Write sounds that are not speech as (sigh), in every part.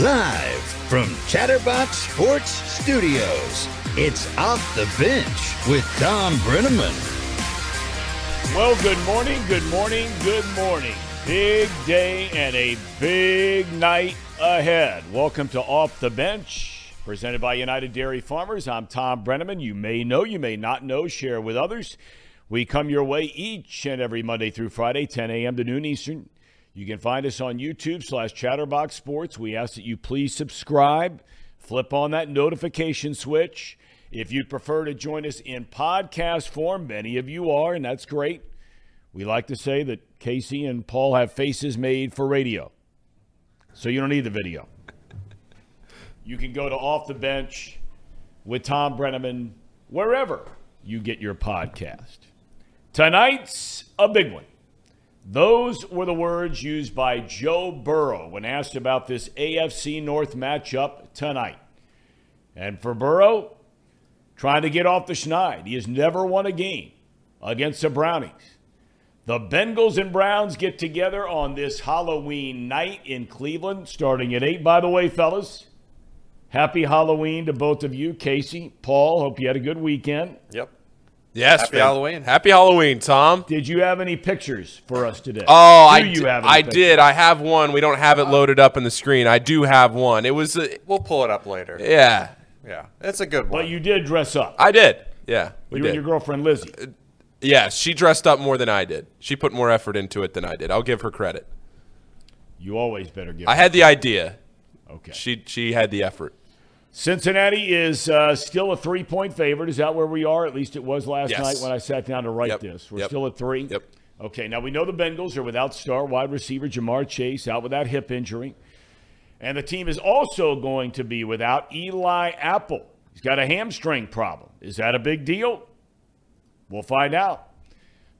Live from Chatterbox Sports Studios, it's Off the Bench with Thom Brennaman. Well, good morning, good morning, good morning. Big day and a big night ahead. Welcome to Off the Bench, presented by United Dairy Farmers. I'm Thom Brennaman. You may know, you may not know, share with others. We come your way each and every Monday through Friday, 10 a.m. to noon Eastern. You can find us on YouTube slash Chatterbox Sports. We ask that you please subscribe, flip on that notification switch. If you'd prefer to join us in podcast form, many of you are, and that's great. We like to say that Casey and Paul have faces made for radio, so you don't need the video. You can go to Off the Bench with Thom Brennaman wherever you get your podcast. Tonight's a big one. Those were the words used by Joe Burrow when asked about this AFC North matchup tonight. And for Burrow, trying to get off the schneid, he has never won a game against the Brownies. The Bengals and Browns get together on this Halloween night in Cleveland, starting at 8. By the way, fellas, happy Halloween to both of you. Casey, Paul, hope you had a good weekend. Yep. Yes, Happy. Halloween. Happy Halloween, Thom. Did you have any pictures for us today? Oh, Do I you d- have any I pictures? did. I have one. We don't have it loaded up in the screen. I do have one. It was, uh, We'll pull it up later. yeah, Yeah, it's a good one. But you did dress up. I did. Yeah, we you did. and your girlfriend Lizzie. yeah, she dressed up more than I did. She put more effort into it than I did. I'll give her credit. You always better give. I had the idea. okay. She she had the effort. Cincinnati is uh, still a three-point favorite. Is that where we are? At least it was last Yes. night when I sat down to write Yep. this. We're Yep. still at three. Yep. Okay. Now we know the Bengals are without star wide receiver Ja'Marr Chase out with that hip injury, and the team is also going to be without Eli Apple. He's got a hamstring problem. Is that a big deal? We'll find out.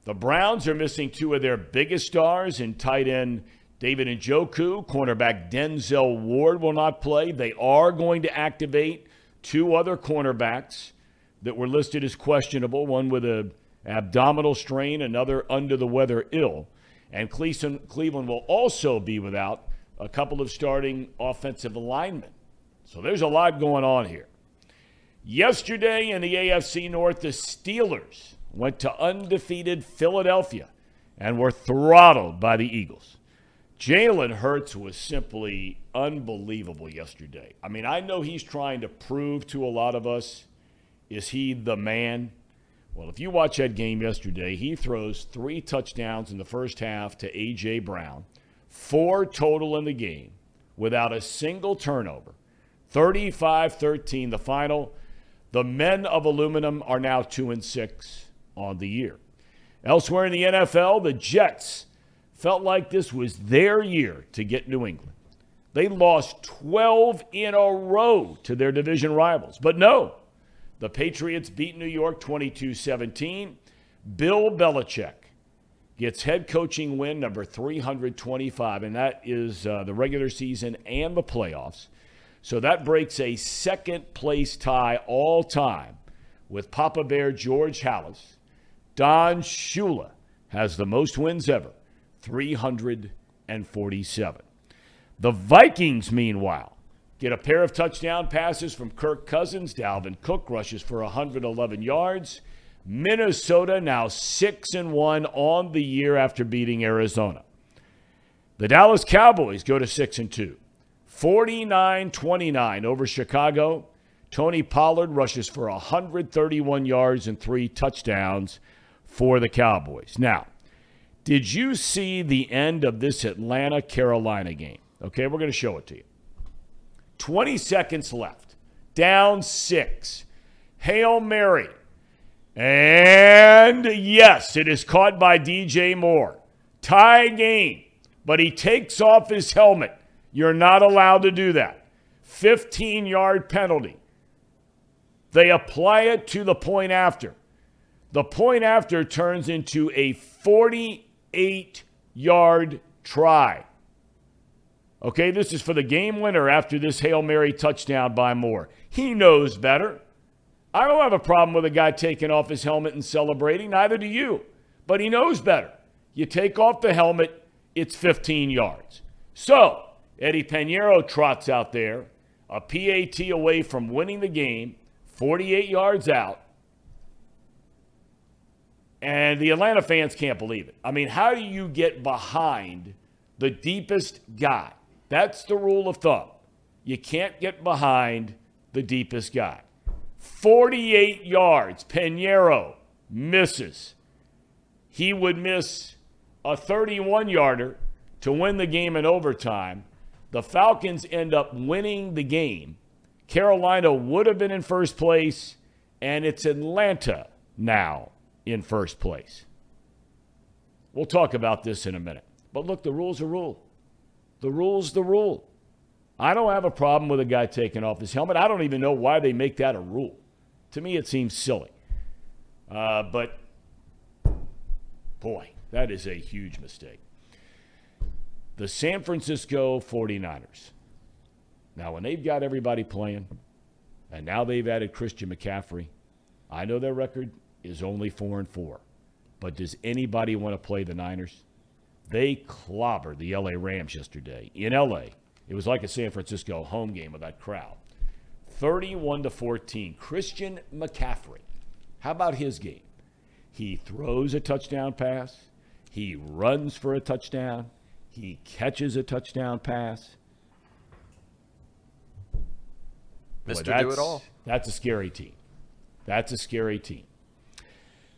The Browns are missing two of their biggest stars in tight end David and Njoku. Cornerback Denzel Ward will not play. They are going to activate two other cornerbacks that were listed as questionable, one with a abdominal strain, another under the weather ill. And Cleveland will also be without a couple of starting offensive linemen. So there's a lot going on here. Yesterday in the AFC North, the Steelers went to undefeated Philadelphia and were throttled by the Eagles. Jalen Hurts was simply unbelievable yesterday. I mean, I know he's trying to prove to a lot of us is he the man? Well, if you watch that game yesterday, he throws three touchdowns in the first half to A.J. Brown, four total in the game without a single turnover. 35 13 the final. The men of aluminum are now 2 and 6 on the year. Elsewhere in the NFL, the Jets felt like this was their year to get New England. They lost 12 in a row to their division rivals. But no, the Patriots beat New York 22 17. Bill Belichick gets head coaching win number 325, and that is uh, the regular season and the playoffs. So that breaks a second place tie all time with Papa Bear George Halas. Don Shula has the most wins ever 347. The Vikings, meanwhile, get a pair of touchdown passes from Kirk Cousins. Dalvin Cook rushes for 111 yards. Minnesota now 6 and 1 on the year after beating Arizona. The Dallas Cowboys go to 6 and 2. 49-29 over Chicago. Tony Pollard rushes for 131 yards and 3 touchdowns for the Cowboys. Now, did you see the end of this Atlanta Carolina game? Okay, we're going to show it to you. 20 seconds left. Down 6. Hail Mary. And yes, it is caught by DJ Moore. Tie game, but he takes off his helmet. You're not allowed to do that. 15 yard penalty. They apply it to the point after. The point after turns into a 48 yard try. Okay, this is for the game winner after this Hail Mary touchdown by Moore. He knows better. I don't have a problem with a guy taking off his helmet and celebrating, neither do you. But he knows better. You take off the helmet, it's 15 yards. So, Eddie Piñeiro trots out there, a PAT away from winning the game, 48 yards out. And the Atlanta fans can't believe it. I mean, how do you get behind the deepest guy? That's the rule of thumb. You can't get behind the deepest guy. 48 yards. Piñeiro misses. He would miss a 31 yarder to win the game in overtime. The Falcons end up winning the game. Carolina would have been in first place, and it's Atlanta now in first place. We'll talk about this in a minute. But look, the rule's a rule. The rule's the rule. I don't have a problem with a guy taking off his helmet. I don't even know why they make that a rule. To me, it seems silly. Uh, but boy, that is a huge mistake. The San Francisco 49ers. Now, when they've got everybody playing, and now they've added Christian McCaffrey, I know their record is only four and four. But does anybody want to play the Niners? They clobbered the LA Rams yesterday in LA it was like a San Francisco home game with that crowd. 31 to 14. Christian McCaffrey. How about his game? He throws a touchdown pass. He runs for a touchdown. He catches a touchdown pass. Mr. Boy, Do It All. That's a scary team. That's a scary team.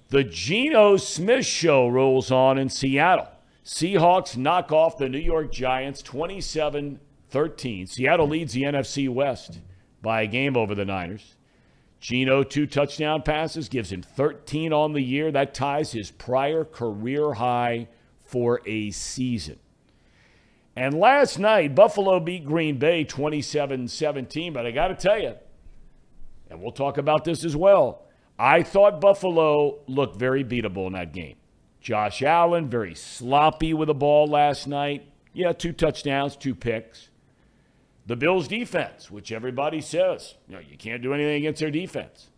The Geno Smith show rolls on in Seattle. Seahawks knock off the New York Giants 27 13. Seattle leads the NFC West by a game over the Niners. Geno, two touchdown passes, gives him 13 on the year. That ties his prior career high for a season. And last night, Buffalo beat Green Bay 27 17. But I got to tell you, and we'll talk about this as well, I thought Buffalo looked very beatable in that game. Josh Allen, very sloppy with the ball last night. Yeah, two touchdowns, two picks. The Bills' defense, which everybody says, you know, you can't do anything against their defense.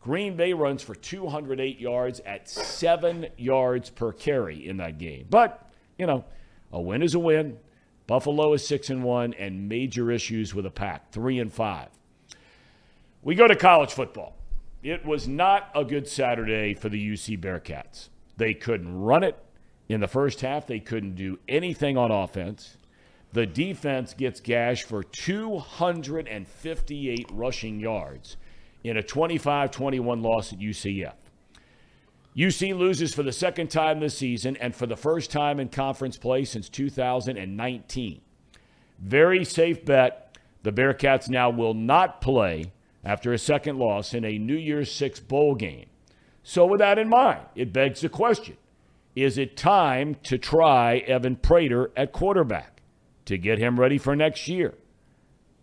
Green Bay runs for 208 yards at seven yards per carry in that game. But, you know, a win is a win. Buffalo is six and one, and major issues with a pack, three and five. We go to college football. It was not a good Saturday for the UC Bearcats. They couldn't run it in the first half. They couldn't do anything on offense. The defense gets gashed for 258 rushing yards in a 25 21 loss at UCF. UC loses for the second time this season and for the first time in conference play since 2019. Very safe bet. The Bearcats now will not play after a second loss in a New Year's Six bowl game. So, with that in mind, it begs the question is it time to try Evan Prater at quarterback? to get him ready for next year.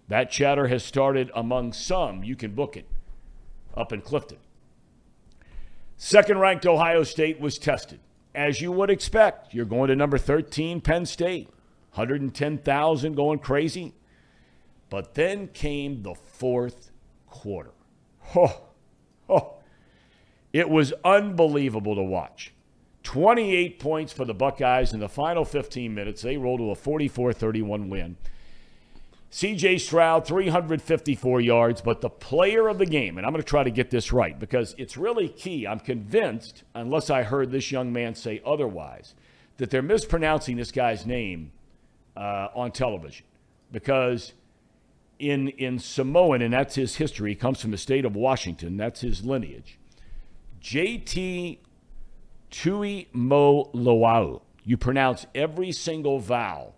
That chatter has started among some. You can book it up in Clifton. Second ranked Ohio State was tested. As you would expect, you're going to number 13, Penn State. 110,000 going crazy. But then came the fourth quarter. Oh, oh. It was unbelievable to watch. 28 points for the Buckeyes in the final 15 minutes. They rolled to a 44 31 win. CJ Stroud, 354 yards, but the player of the game, and I'm going to try to get this right because it's really key. I'm convinced, unless I heard this young man say otherwise, that they're mispronouncing this guy's name uh, on television because in, in Samoan, and that's his history, he comes from the state of Washington, that's his lineage. JT Tuimoloau. You pronounce every single vowel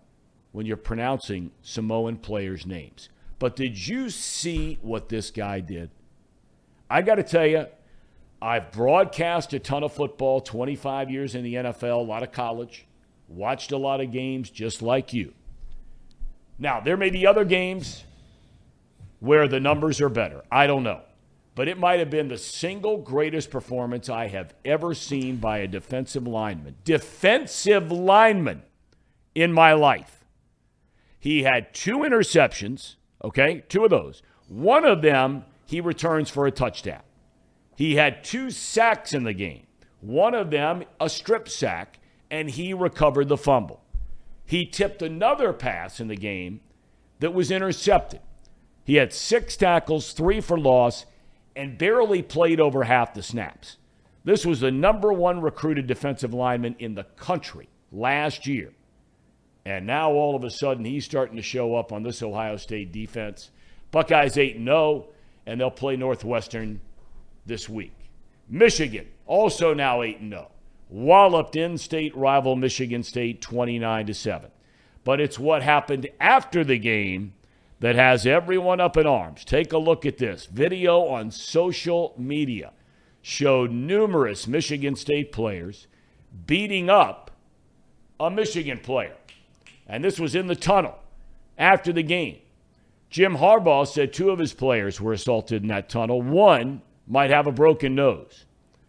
when you're pronouncing Samoan players' names. But did you see what this guy did? I got to tell you, I've broadcast a ton of football, 25 years in the NFL, a lot of college, watched a lot of games just like you. Now, there may be other games where the numbers are better. I don't know but it might have been the single greatest performance I have ever seen by a defensive lineman. Defensive lineman in my life. He had two interceptions, okay, two of those. One of them, he returns for a touchdown. He had two sacks in the game. One of them, a strip sack, and he recovered the fumble. he tipped another pass in the game that was intercepted. He had six tackles, three for loss, and barely played over half the snaps. This was the number one recruited defensive lineman in the country last year. And now all of a sudden he's starting to show up on this Ohio State defense. Buckeyes 8 0, and they'll play Northwestern this week. Michigan also now 8 0. Walloped in state rival Michigan State 29 to 7. But it's what happened after the game that has everyone up in arms. Take a look at this. Video on social media showed numerous Michigan State players beating up a Michigan player. And this was in the tunnel after the game. Jim Harbaugh said two of his players were assaulted in that tunnel. One might have a broken nose.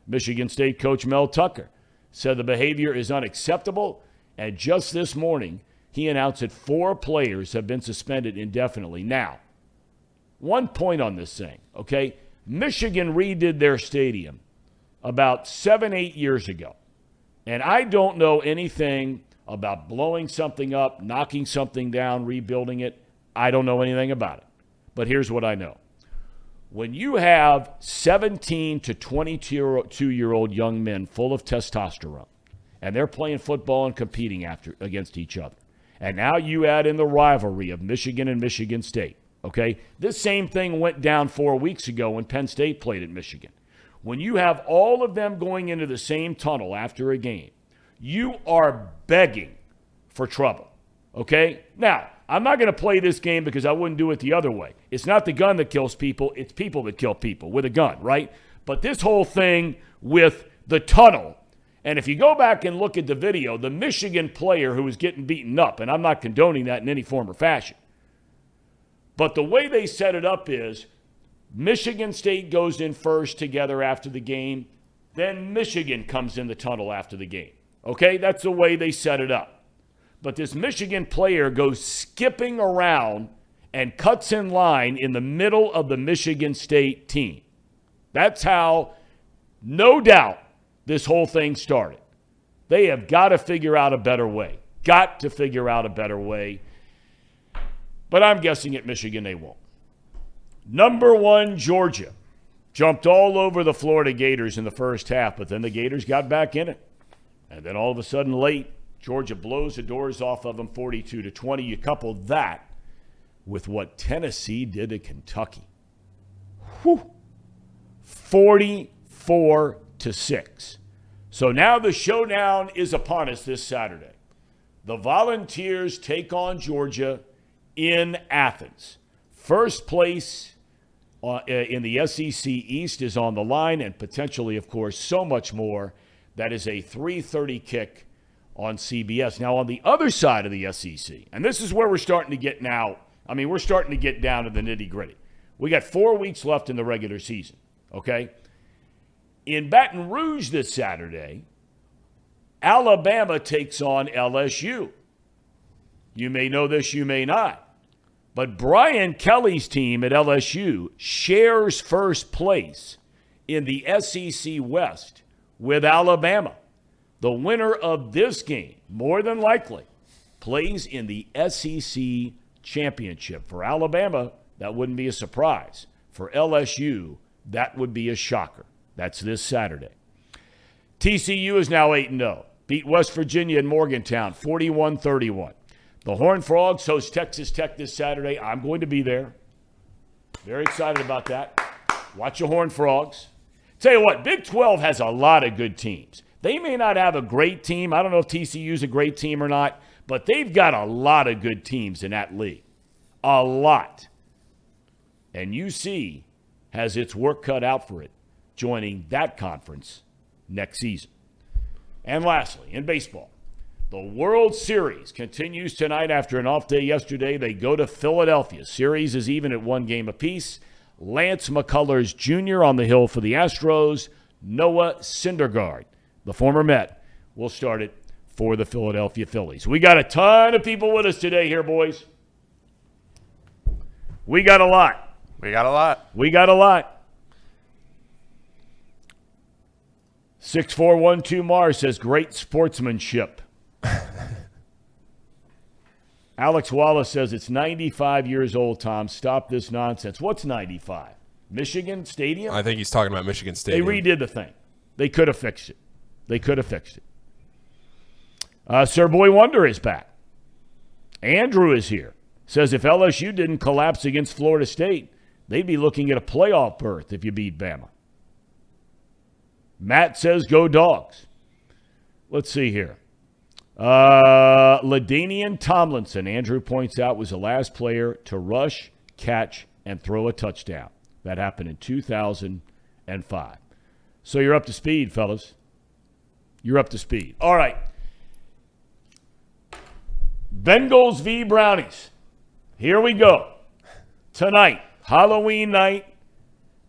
Michigan State coach Mel Tucker said the behavior is unacceptable. And just this morning, he announced that four players have been suspended indefinitely. Now, one point on this thing, okay? Michigan redid their stadium about seven, eight years ago. And I don't know anything about blowing something up, knocking something down, rebuilding it. I don't know anything about it. But here's what I know. When you have 17 to 22 year old young men full of testosterone, and they're playing football and competing after, against each other, and now you add in the rivalry of Michigan and Michigan State, okay? This same thing went down four weeks ago when Penn State played at Michigan. When you have all of them going into the same tunnel after a game, you are begging for trouble. Okay? Now, I'm not going to play this game because I wouldn't do it the other way. It's not the gun that kills people, it's people that kill people with a gun, right? But this whole thing with the tunnel, and if you go back and look at the video, the Michigan player who was getting beaten up, and I'm not condoning that in any form or fashion, but the way they set it up is Michigan State goes in first together after the game, then Michigan comes in the tunnel after the game. Okay, that's the way they set it up. But this Michigan player goes skipping around and cuts in line in the middle of the Michigan State team. That's how, no doubt, this whole thing started. They have got to figure out a better way. Got to figure out a better way. But I'm guessing at Michigan they won't. Number one, Georgia. Jumped all over the Florida Gators in the first half, but then the Gators got back in it. And then all of a sudden, late, Georgia blows the doors off of them 42 to 20. You couple that with what Tennessee did to Kentucky. Whew. 44 to 6. So now the showdown is upon us this Saturday. The Volunteers take on Georgia in Athens. First place uh, in the SEC East is on the line, and potentially, of course, so much more that is a 3:30 kick on CBS. Now on the other side of the SEC, and this is where we're starting to get now. I mean, we're starting to get down to the nitty gritty. We got four weeks left in the regular season. Okay. In Baton Rouge this Saturday, Alabama takes on LSU. You may know this, you may not. But Brian Kelly's team at LSU shares first place in the SEC West with Alabama. The winner of this game, more than likely, plays in the SEC championship. For Alabama, that wouldn't be a surprise. For LSU, that would be a shocker. That's this Saturday. TCU is now 8 0. Beat West Virginia in Morgantown 41 31. The Horned Frogs host Texas Tech this Saturday. I'm going to be there. Very excited about that. Watch the Horned Frogs. Tell you what, Big 12 has a lot of good teams. They may not have a great team. I don't know if TCU's a great team or not, but they've got a lot of good teams in that league. A lot. And UC has its work cut out for it joining that conference next season. And lastly, in baseball, the World Series continues tonight after an off day yesterday. They go to Philadelphia. Series is even at one game apiece. Lance McCullers Jr. on the hill for the Astros. Noah Syndergaard, the former Met, will start it for the Philadelphia Phillies. We got a ton of people with us today here, boys. We got a lot. We got a lot. We got a lot. 6412 Mars says great sportsmanship. (laughs) Alex Wallace says it's 95 years old, Thom. Stop this nonsense. What's 95? Michigan Stadium? I think he's talking about Michigan Stadium. they redid the thing. They could have fixed it. They could have fixed it. Uh, Sir Boy Wonder is back. Andrew is here. Says if LSU didn't collapse against Florida State, they'd be looking at a playoff berth if you beat Bama. Matt says go dogs. Let's see here. Uh, LaDainian Tomlinson, Andrew points out, was the last player to rush, catch, and throw a touchdown. That happened in 2005. So you're up to speed, fellas. You're up to speed. All right. Bengals v. Brownies. Here we go. Tonight, Halloween night.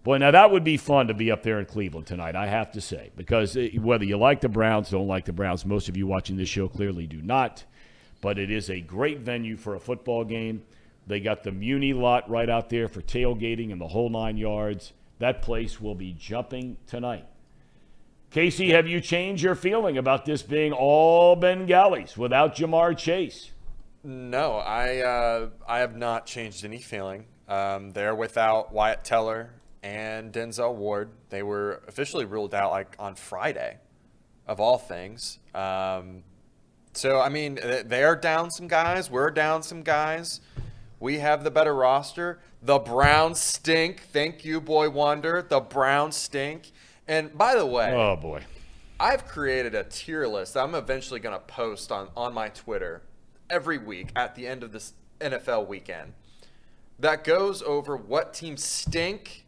Boy, now that would be fun to be up there in Cleveland tonight, I have to say, because it, whether you like the Browns, don't like the Browns, most of you watching this show clearly do not, but it is a great venue for a football game. They got the Muni lot right out there for tailgating and the whole nine yards. That place will be jumping tonight. Casey, have you changed your feeling about this being all Bengalis without Ja'Marr Chase? No, I uh, I have not changed any feeling. Um, they're without Wyatt Teller and Denzel Ward. They were officially ruled out like on Friday, of all things. Um, so I mean, they're down some guys. We're down some guys. We have the better roster. The Browns stink. Thank you, boy wonder. The Browns stink. And by the way, Oh, boy. I've created a tier list that I'm eventually going to post on, on my Twitter every week at the end of this NFL weekend that goes over what teams stink,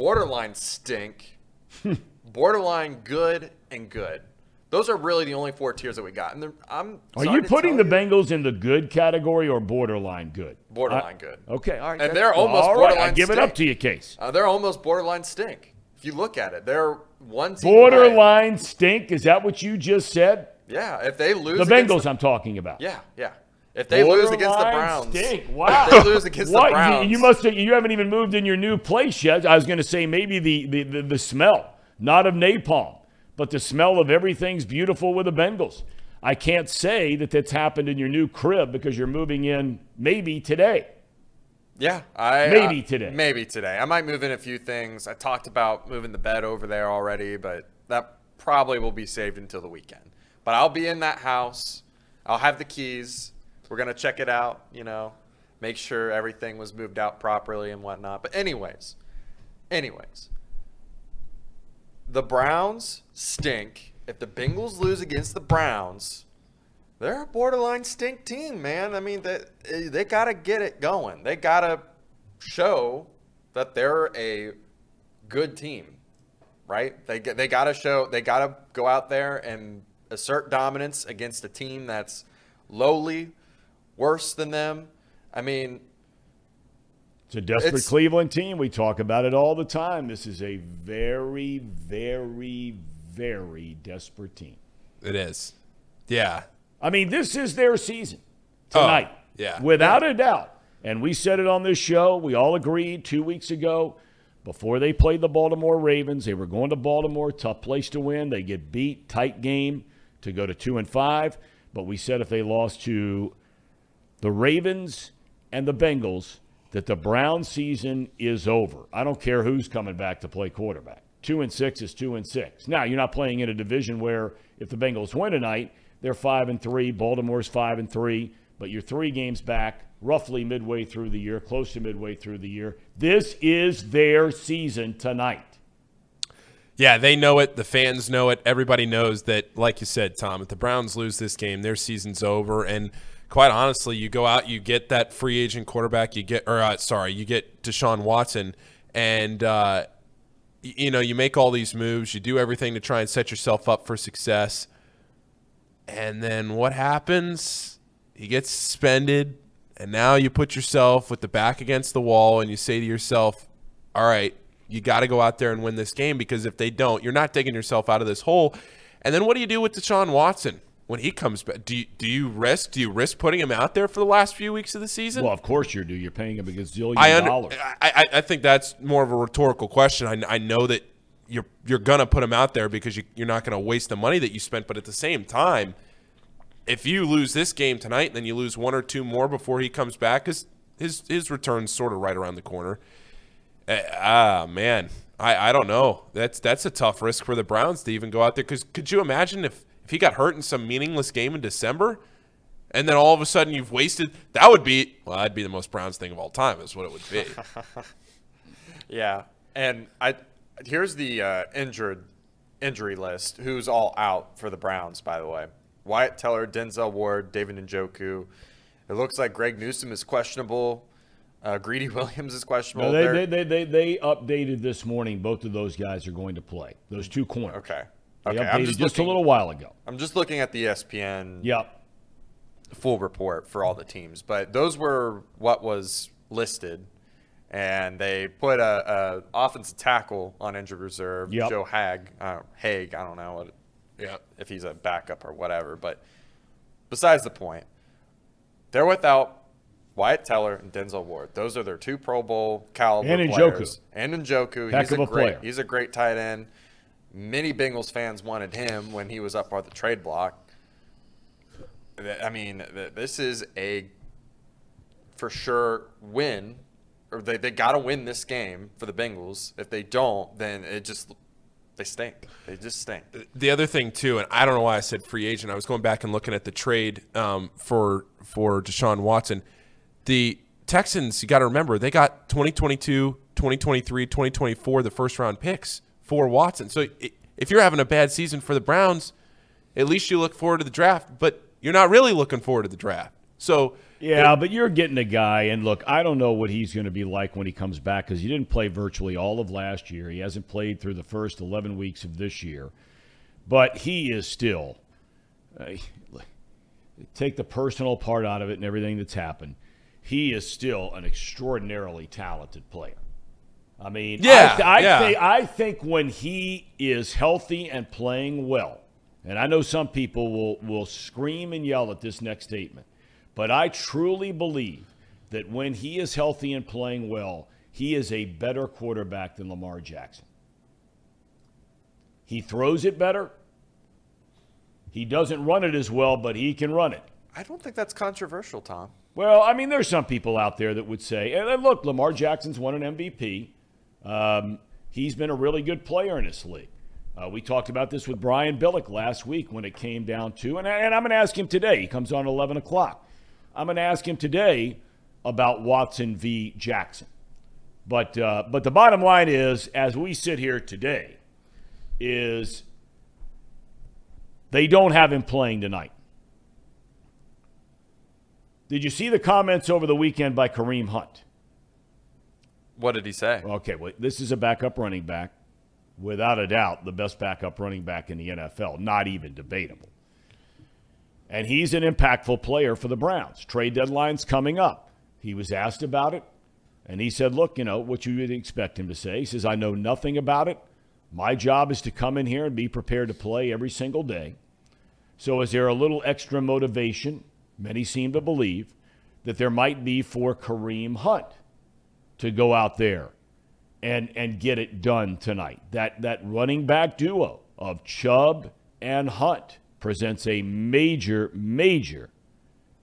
borderline stink, (laughs) borderline good, and good. Those are really the only four tiers that we got. And I'm Are you putting the Bengals in the good category or borderline good? borderline I- good. Okay, all right. And they're almost all right, I borderline give it up to you, Case. Uh, they're almost borderline stink. If you look at it, they're one. Borderline stink. Is that what you just said? Yeah, if they lose The Bengals, I'm talking about. Yeah, yeah. If they lose against the Browns, Stink. Wow. (laughs) if they lose against What? the You- Browns, You, must have, you haven't even moved in your new place yet. I was going to say maybe the, the, the, the smell, not of napalm, but the smell of everything's beautiful with the Bengals. I can't say that that's happened in your new crib because you're moving in maybe today. Yeah, I Maybe uh, today. Maybe today. I might move in a few things. I talked about moving the bed over there already, but that probably will be saved until the weekend. But I'll be in that house. I'll have the keys. We're gonna check it out. You know, make sure everything was moved out properly and whatnot. But anyways, anyways, the Browns stink. If the Bengals lose against the Browns, they're a borderline stink team, man. I mean, they they gotta get it going. They gotta show that they're a good team, right? They they gotta show they gotta go out there and assert dominance against a team that's lowly, worse than them. I mean, It's a desperate It's- Cleveland team. We talk about it all the time. This is a very, very, very desperate team. It is. Yeah. I mean, this is their season Oh, tonight. yeah. Without a doubt. And we said it on this show. We all agreed two weeks ago before they played the Baltimore Ravens. They were going to Baltimore, tough place to win. They get beat, tight game to go to two and five. But we said if they lost to the Ravens and the Bengals, that the Brown season is over. I don't care who's coming back to play quarterback. Two and six is two and six. Now you're not playing in a division where if the Bengals win tonight, they're five and three. Baltimore's five and three, but you're three games back, roughly midway through the year, close to midway through the year. This is their season tonight. Yeah, they know it. The fans know it. Everybody knows that, like you said, Thom, if the Browns lose this game, their season's over. And quite honestly, you go out, you get that free agent quarterback, you get, or uh, sorry, you get Deshaun Watson, and, uh, y- you know, you make all these moves, you do everything to try and set yourself up for success. And then what happens? He gets suspended, and now you put yourself with the back against the wall and you say to yourself, all right, you got to go out there and win this game because if they don't, you're not digging yourself out of this hole. And then what do you do with Deshaun Watson when he comes back? Do you, do you risk? Do you risk putting him out there for the last few weeks of the season? Well, of course you do. You're paying him a gazillion I, under, dollars. I, I I think that's more of a rhetorical question. I, I know that you're you're gonna put him out there because you, you're not gonna waste the money that you spent, but at the same time, if you lose this game tonight, and then you lose one or two more before he comes back, because his his return's sort of right around the corner. Uh, ah, man, I, I don't know. That's that's a tough risk for the Browns to even go out there. Because could you imagine if if he got hurt in some meaningless game in December, and then all of a sudden you've wasted? That would be well, that'd be the most Browns thing of all time. Is what it would be. (laughs) Yeah, and I here's the uh, injured injury list. Who's all out for the Browns? By the way, Wyatt Teller, Denzel Ward, David Njoku. It looks like Greg Newsom is questionable. Uh, Greedy (laughs) Williams is questionable. No, they, They're- they, they, they, they updated this morning. Both of those guys are going to play. Those two corners. okay. They Okay. updated I'm just, just, a little while ago. I'm just looking at the ESPN Yep. full report for all the teams, but those were what was listed, and they put a, a offensive tackle on injured reserve, Yep. Joe Hag, uh, Haeg. I don't know what, yeah. if he's a backup or whatever, but besides the point, they're without Wyatt Teller and Denzel Ward. Those are their two Pro Bowl caliber And Njoku. players. And Njoku, Heck he's of a a great, player. he's a great tight end. Many Bengals fans wanted him when he was up on the trade block. I mean, this is a for sure win, or they, they got to win this game for the Bengals. If they don't, then it just they stink. They just stink. the other thing too, and I don't know why I said free agent. I was going back and looking at the trade um, for for Deshaun Watson. The Texans, you got to remember, they got 2022, 2023, 2024, the first round picks for Watson. So if you're having a bad season for the Browns, at least you look forward to the draft, but you're not really looking forward to the draft. So Yeah, but you're getting a guy, and look, I don't know what he's going to be like when he comes back because he didn't play virtually all of last year. He hasn't played through the first 11 weeks of this year, but he is still. Uh, take the personal part out of it and everything that's happened. He is still an extraordinarily talented player. I mean, Yeah, I, I, yeah. think, I think when he is healthy and playing well, and I know some people will, will scream and yell at this next statement, but I truly believe that when he is healthy and playing well, he is a better quarterback than Lamar Jackson. He throws it better. He doesn't run it as well, but he can run it. I don't think that's controversial, Thom. Well, I mean, there's some people out there that would say, and look, Lamar Jackson's won an MVP. Um, he's been a really good player in this league. Uh, we talked about this with Brian Billick last week when it came down to, and, I- and I'm going to ask him today. He comes on at 11 o'clock. I'm going to ask him today about Watson v. Jackson. But uh, but the bottom line is, as we sit here today, is they don't have him playing tonight. Did you see the comments over the weekend by Kareem Hunt? What did he say? Okay, well, this is a backup running back, without a doubt, the best backup running back in the NFL, not even debatable. And he's an impactful player for the Browns. Trade deadline's coming up. He was asked about it, and he said, Look, you know, what you would expect him to say. He says, I know nothing about it. My job is to come in here and be prepared to play every single day. So, is there a little extra motivation? Many seem to believe that there might be for Kareem Hunt to go out there and and get it done tonight. That that running back duo of Chubb and Hunt presents a major major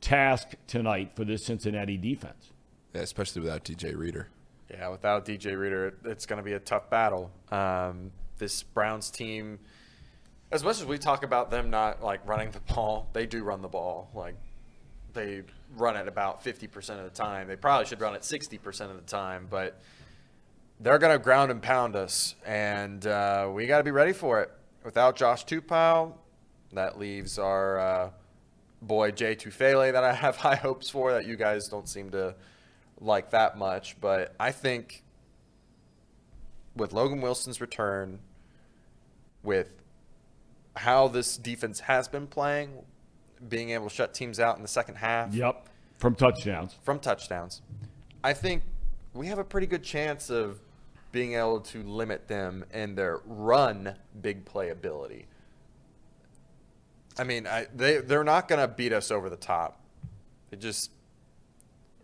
task tonight for this Cincinnati defense. Yeah, especially without DJ Reader. Yeah, without DJ Reader, it's going to be a tough battle. Um, this Browns team, as much as we talk about them not like running the ball, they do run the ball. Like they run it about 50% of the time. They probably should run it 60% of the time, but they're going to ground and pound us, and uh, we got to be ready for it. Without Josh Tupou, that leaves our uh, boy Jay Tufele that I have (laughs) high hopes for that you guys don't seem to like that much. But I think with Logan Wilson's return, with how this defense has been playing, being able to shut teams out in the second half Yep, from touchdowns. from touchdowns, I think we have a pretty good chance of being able to limit them and their run big play ability. I mean, I, they they're not going to beat us over the top. It just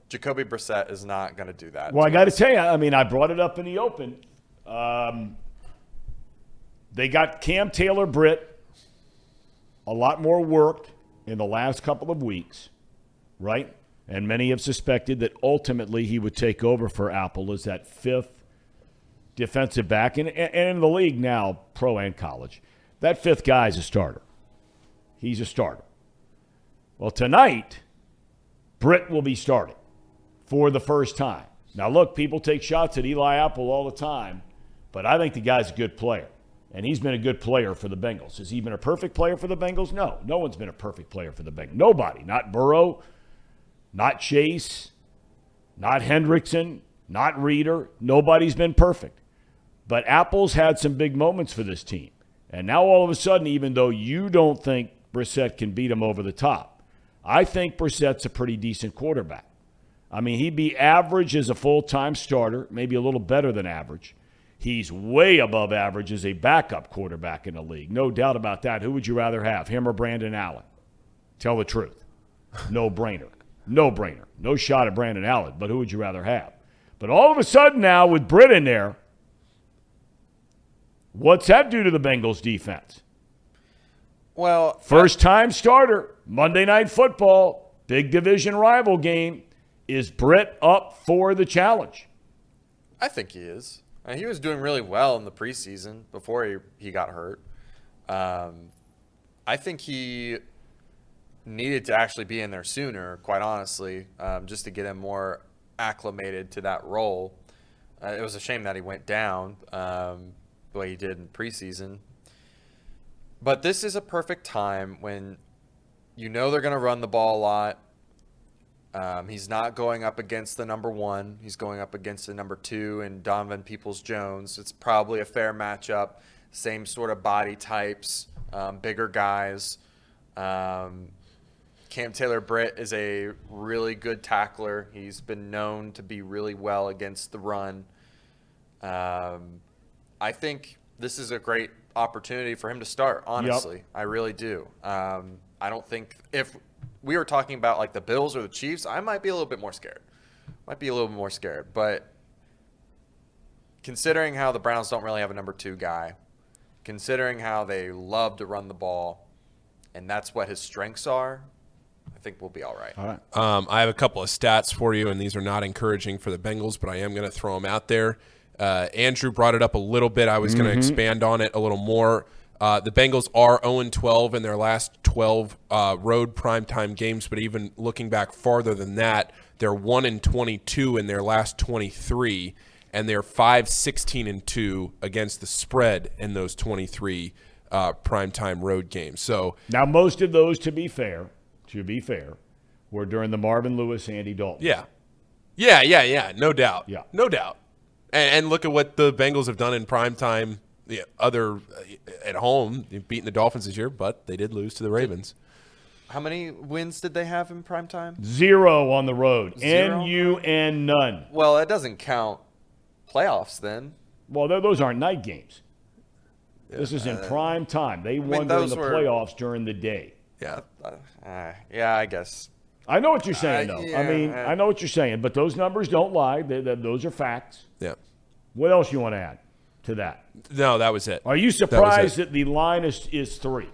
Jacoby Brissett is not going to do that. Well, I got to tell you, I mean, I brought it up in the open. Um, they got Cam Taylor Britt, a lot more work in the last couple of weeks, right? And many have suspected that ultimately he would take over for Apple as that fifth defensive back. And, and in the league now, pro and college, that fifth guy is a starter. He's a starter. Well, tonight, Britt will be starting for the first time. Now, look, people take shots at Eli Apple all the time, but I think the guy's a good player. And he's been a good player for the Bengals. Has he been a perfect player for the Bengals? No. No one's been a perfect player for the Bengals. Nobody. Not Burrow, not Chase, not Hendrickson, not Reader. Nobody's been perfect. But Apple's had some big moments for this team. And now all of a sudden, even though you don't think Brissett can beat him over the top, I think Brissett's a pretty decent quarterback. I mean, he'd be average as a full time starter, maybe a little better than average. He's way above average as a backup quarterback in the league. No doubt about that. Who would you rather have, him or Brandon Allen? Tell the truth. No brainer. No brainer. No shot at Brandon Allen, but who would you rather have? But all of a sudden now, with Britt in there, what's that do to the Bengals defense? Well, First time starter, Monday Night Football, big division rival game. Is Britt up for the challenge? I think he is. Uh, he was doing really well in the preseason before he, he got hurt. Um, I think he needed to actually be in there sooner, quite honestly, um, just to get him more acclimated to that role. Uh, it was a shame that he went down um, the way he did in preseason. But this is a perfect time when you know they're going to run the ball a lot. Um, he's not going up against the number one. He's going up against the number two and Donovan Peoples Jones. It's probably a fair matchup. Same sort of body types, um, bigger guys. Um, Cam Taylor Britt is a really good tackler. He's been known to be really well against the run. Um, I think this is a great opportunity for him to start. Honestly, I really do. Um, I don't think if we were talking about like the Bills or the Chiefs, I might be a little bit more scared. Might be a little bit more scared, but considering how the Browns don't really have a number two guy, considering how they love to run the ball, and that's what his strengths are, I think we'll be all right. All right. Um, I have a couple of stats for you, and these are not encouraging for the Bengals, but I am going to throw them out there. Uh, Andrew brought it up a little bit. I was going to expand on it a little more. Uh, the Bengals are 0 12 in their last 12 uh, road primetime games, but even looking back farther than that, they're 1 and 22 in their last 23, and they're 5 16 and 2 against the spread in those 23 uh, primetime road games. So, Now, most of those, to be fair, to be fair, were during the Marvin Lewis, Andy Dalton. Yeah. Yeah, yeah, yeah. No doubt. Yeah. No doubt. And, and look at what the Bengals have done in prime time. The other uh, at home, they've the Dolphins this year, but they did lose to the Ravens. How many wins did they have in prime time? Zero on the road. Zero? N U N none. Well, that doesn't count playoffs then. Well, those aren't night games. This is in prime time. They won during the were- playoffs during the day. Yeah. Uh, yeah, I guess. I know what you're saying, Uh, though. I mean, uh, I know what you're saying, but those numbers don't lie. They, they, those are facts. Yeah. What else you want to add to that? No, that was it. Are you surprised it. that, the line is, is three?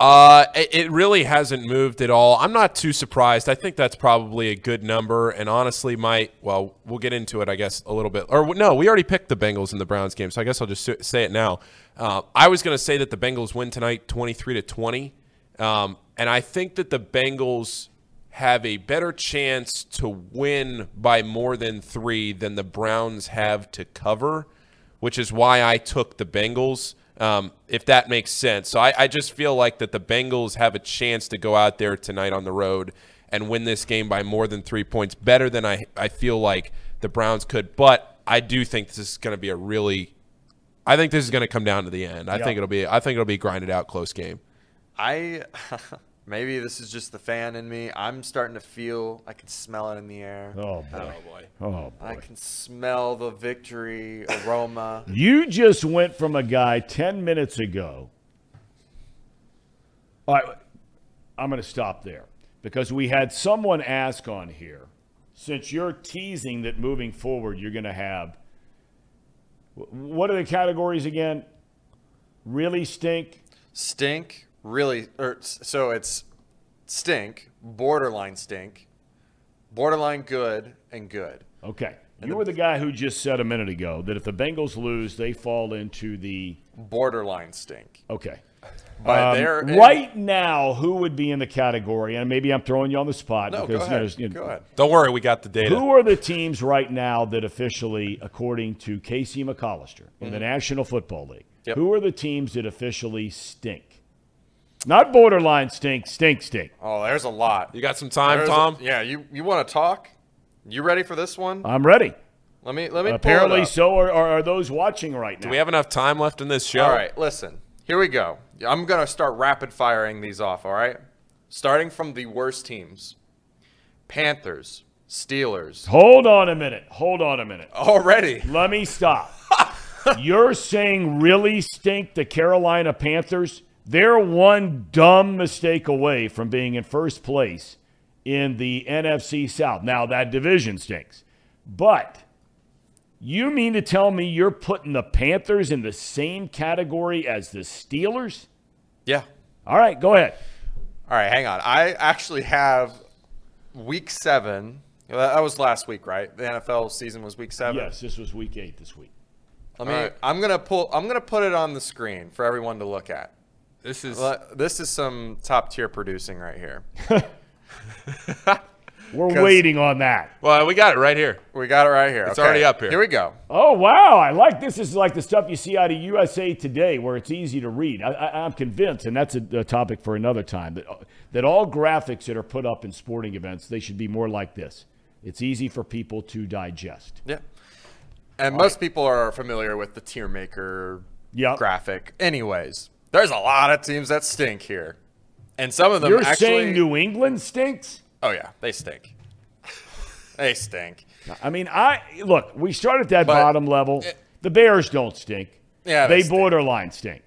Uh, it, really hasn't moved at all. I'm not too surprised. I think that's probably a good number, and honestly, might well, we'll get into it, I guess, a little bit. Or no, we already picked the Bengals in the Browns game, so I guess I'll just say it now. Uh, I was going to say that the Bengals win tonight, 23 to 20, um, and I think that the Bengals have a better chance to win by more than three than the Browns have to cover, which is why I took the Bengals um, if that makes sense. So I, I just feel like that the Bengals have a chance to go out there tonight on the road and win this game by more than three points, better than I, I feel like the Browns could. But I do think this is going to be a really, I think this is going to come down to the end. I Yeah. think it'll be, I think it'll be a grinded out close game. I (laughs) maybe this is just the fan in me. I'm starting to feel. I can smell it in the air. Oh, boy. Oh boy. Oh, boy! I can smell the victory aroma. (laughs) You just went from a guy 10 minutes ago. All right, I'm going to stop there because we had someone ask on here since you're teasing that moving forward you're going to have what are the categories again? Really stink? Stink really, or so it's stink, borderline stink, borderline good, and good. Okay. And You were the guy who just said a minute ago that if the Bengals lose, they fall into the. Borderline stink. Okay. But Um, they're in- right now, who would be in the category? And maybe I'm throwing you on the spot No, because go ahead. you know, you know, go ahead. Don't worry, we got the data. Who are the teams right now that officially, according to Casey McCollister in the National Football League, Mm-hmm. Yep. who are the teams that officially stink? Not borderline stink, stink, stink. Oh, there's a lot. You got some time, There's a- Thom? yeah, you you want to talk? You ready for this one? I'm ready. let me let me. pull it Apparently, up. so are, are, are those watching right now. Do we have enough time left in this show? All right, listen. Here we go. I'm gonna start rapid firing these off. All right, starting from the worst teams: Panthers, Steelers. Hold on a minute. Hold on a minute. Already. Let me stop. (laughs) You're saying really stink the Carolina Panthers? They're one dumb mistake away from being in first place in the NFC South. Now, that division stinks. But you mean to tell me you're putting the Panthers in the same category as the Steelers? Yeah. All right, go ahead. All right, hang on. I actually have week seven. That was last week, right? The NFL season was week seven. Yes, this was week eight this week. Let me. All right. I'm gonna pull. I'm gonna put it on the screen for everyone to look at. This is Le- This is some top tier producing right here. (laughs) We're 'Cause- waiting on that. well, we got it right here. We got it right here. It's Okay, already up here. Here we go. Oh wow! I like this. This is like the stuff you see out of USA Today, where it's easy to read. I, I, I'm convinced, and that's a, a topic for another time. That that all graphics that are put up in sporting events, they should be more like this. It's easy for people to digest. Yeah. And most people are familiar with the tier maker Yep. graphic. Anyways, there's a lot of teams that stink here, and some of them You're actually. saying New England stinks? oh yeah, they stink. (laughs) they stink. I mean, I look. We start at that But- bottom level. The Bears don't stink. Yeah, they, they stink. borderline stink.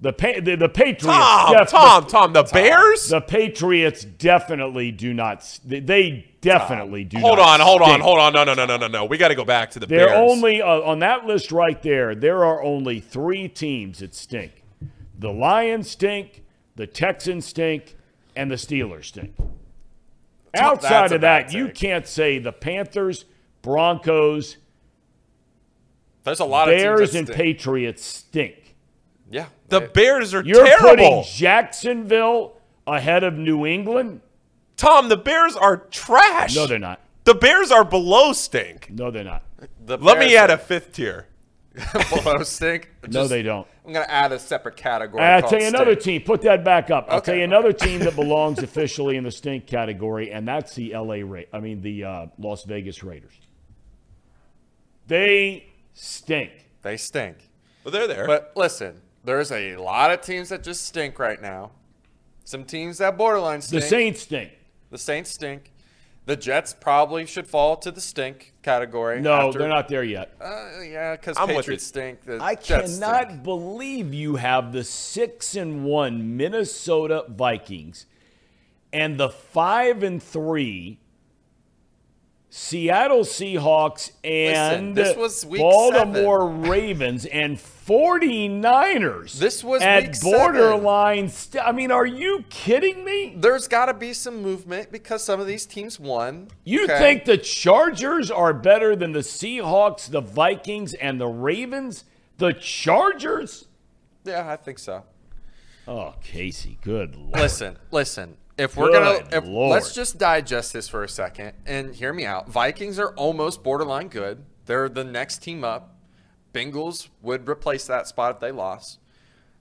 The pa- the, the Patriots. Thom, def- Thom, Thom, the Bears? The Patriots definitely do not. They, definitely do. hold on, hold on, hold on. No, no, no, no, no, no. We got to go back to the There Bears. only uh, on that list right there. There are only three teams that stink: the Lions stink, the Texans stink, and the Steelers stink. Outside of that, bad you can't say the Panthers, Broncos, There's a lot of Bears, and. Patriots stink. Yeah. the they- Bears are You're terrible. putting Jacksonville ahead of New England? Thom, the Bears are trash. No, they're not. The Bears are below stink. No, they're not. the Let me Bears add are a fifth tier. (laughs) below stink. No, they don't. I'm gonna add a separate category. I'll tell you another team. Put that back up. I'll Okay. tell you another team that (laughs) belongs officially in the stink category, and that's the LA Ra- I mean the uh, Las Vegas Raiders. They stink. They stink. Well, they're there. But listen, there's a lot of teams that just stink right now. Some teams that borderline stink. The. Saints stink. The Saints stink. The Jets probably should fall to the stink category. No, after- they're not there yet. Uh, yeah, because I'm with Patriots stink. The I Jets cannot stink. believe you have the six and one Minnesota Vikings and the five and three Seattle Seahawks and this was week Baltimore Ravens and 49ers. This was at week seven. borderline. St- I mean, are you kidding me? There's got to be some movement because some of these teams won. You Okay. think the Chargers are better than the Seahawks, the Vikings, and the Ravens? The Chargers? Yeah, I think so. Oh, Casey, good lord. Listen, listen. If we're Good gonna, if, let's just digest this for a second and hear me out. Vikings are almost borderline good. They're the next team up. Bengals would replace that spot if they lost.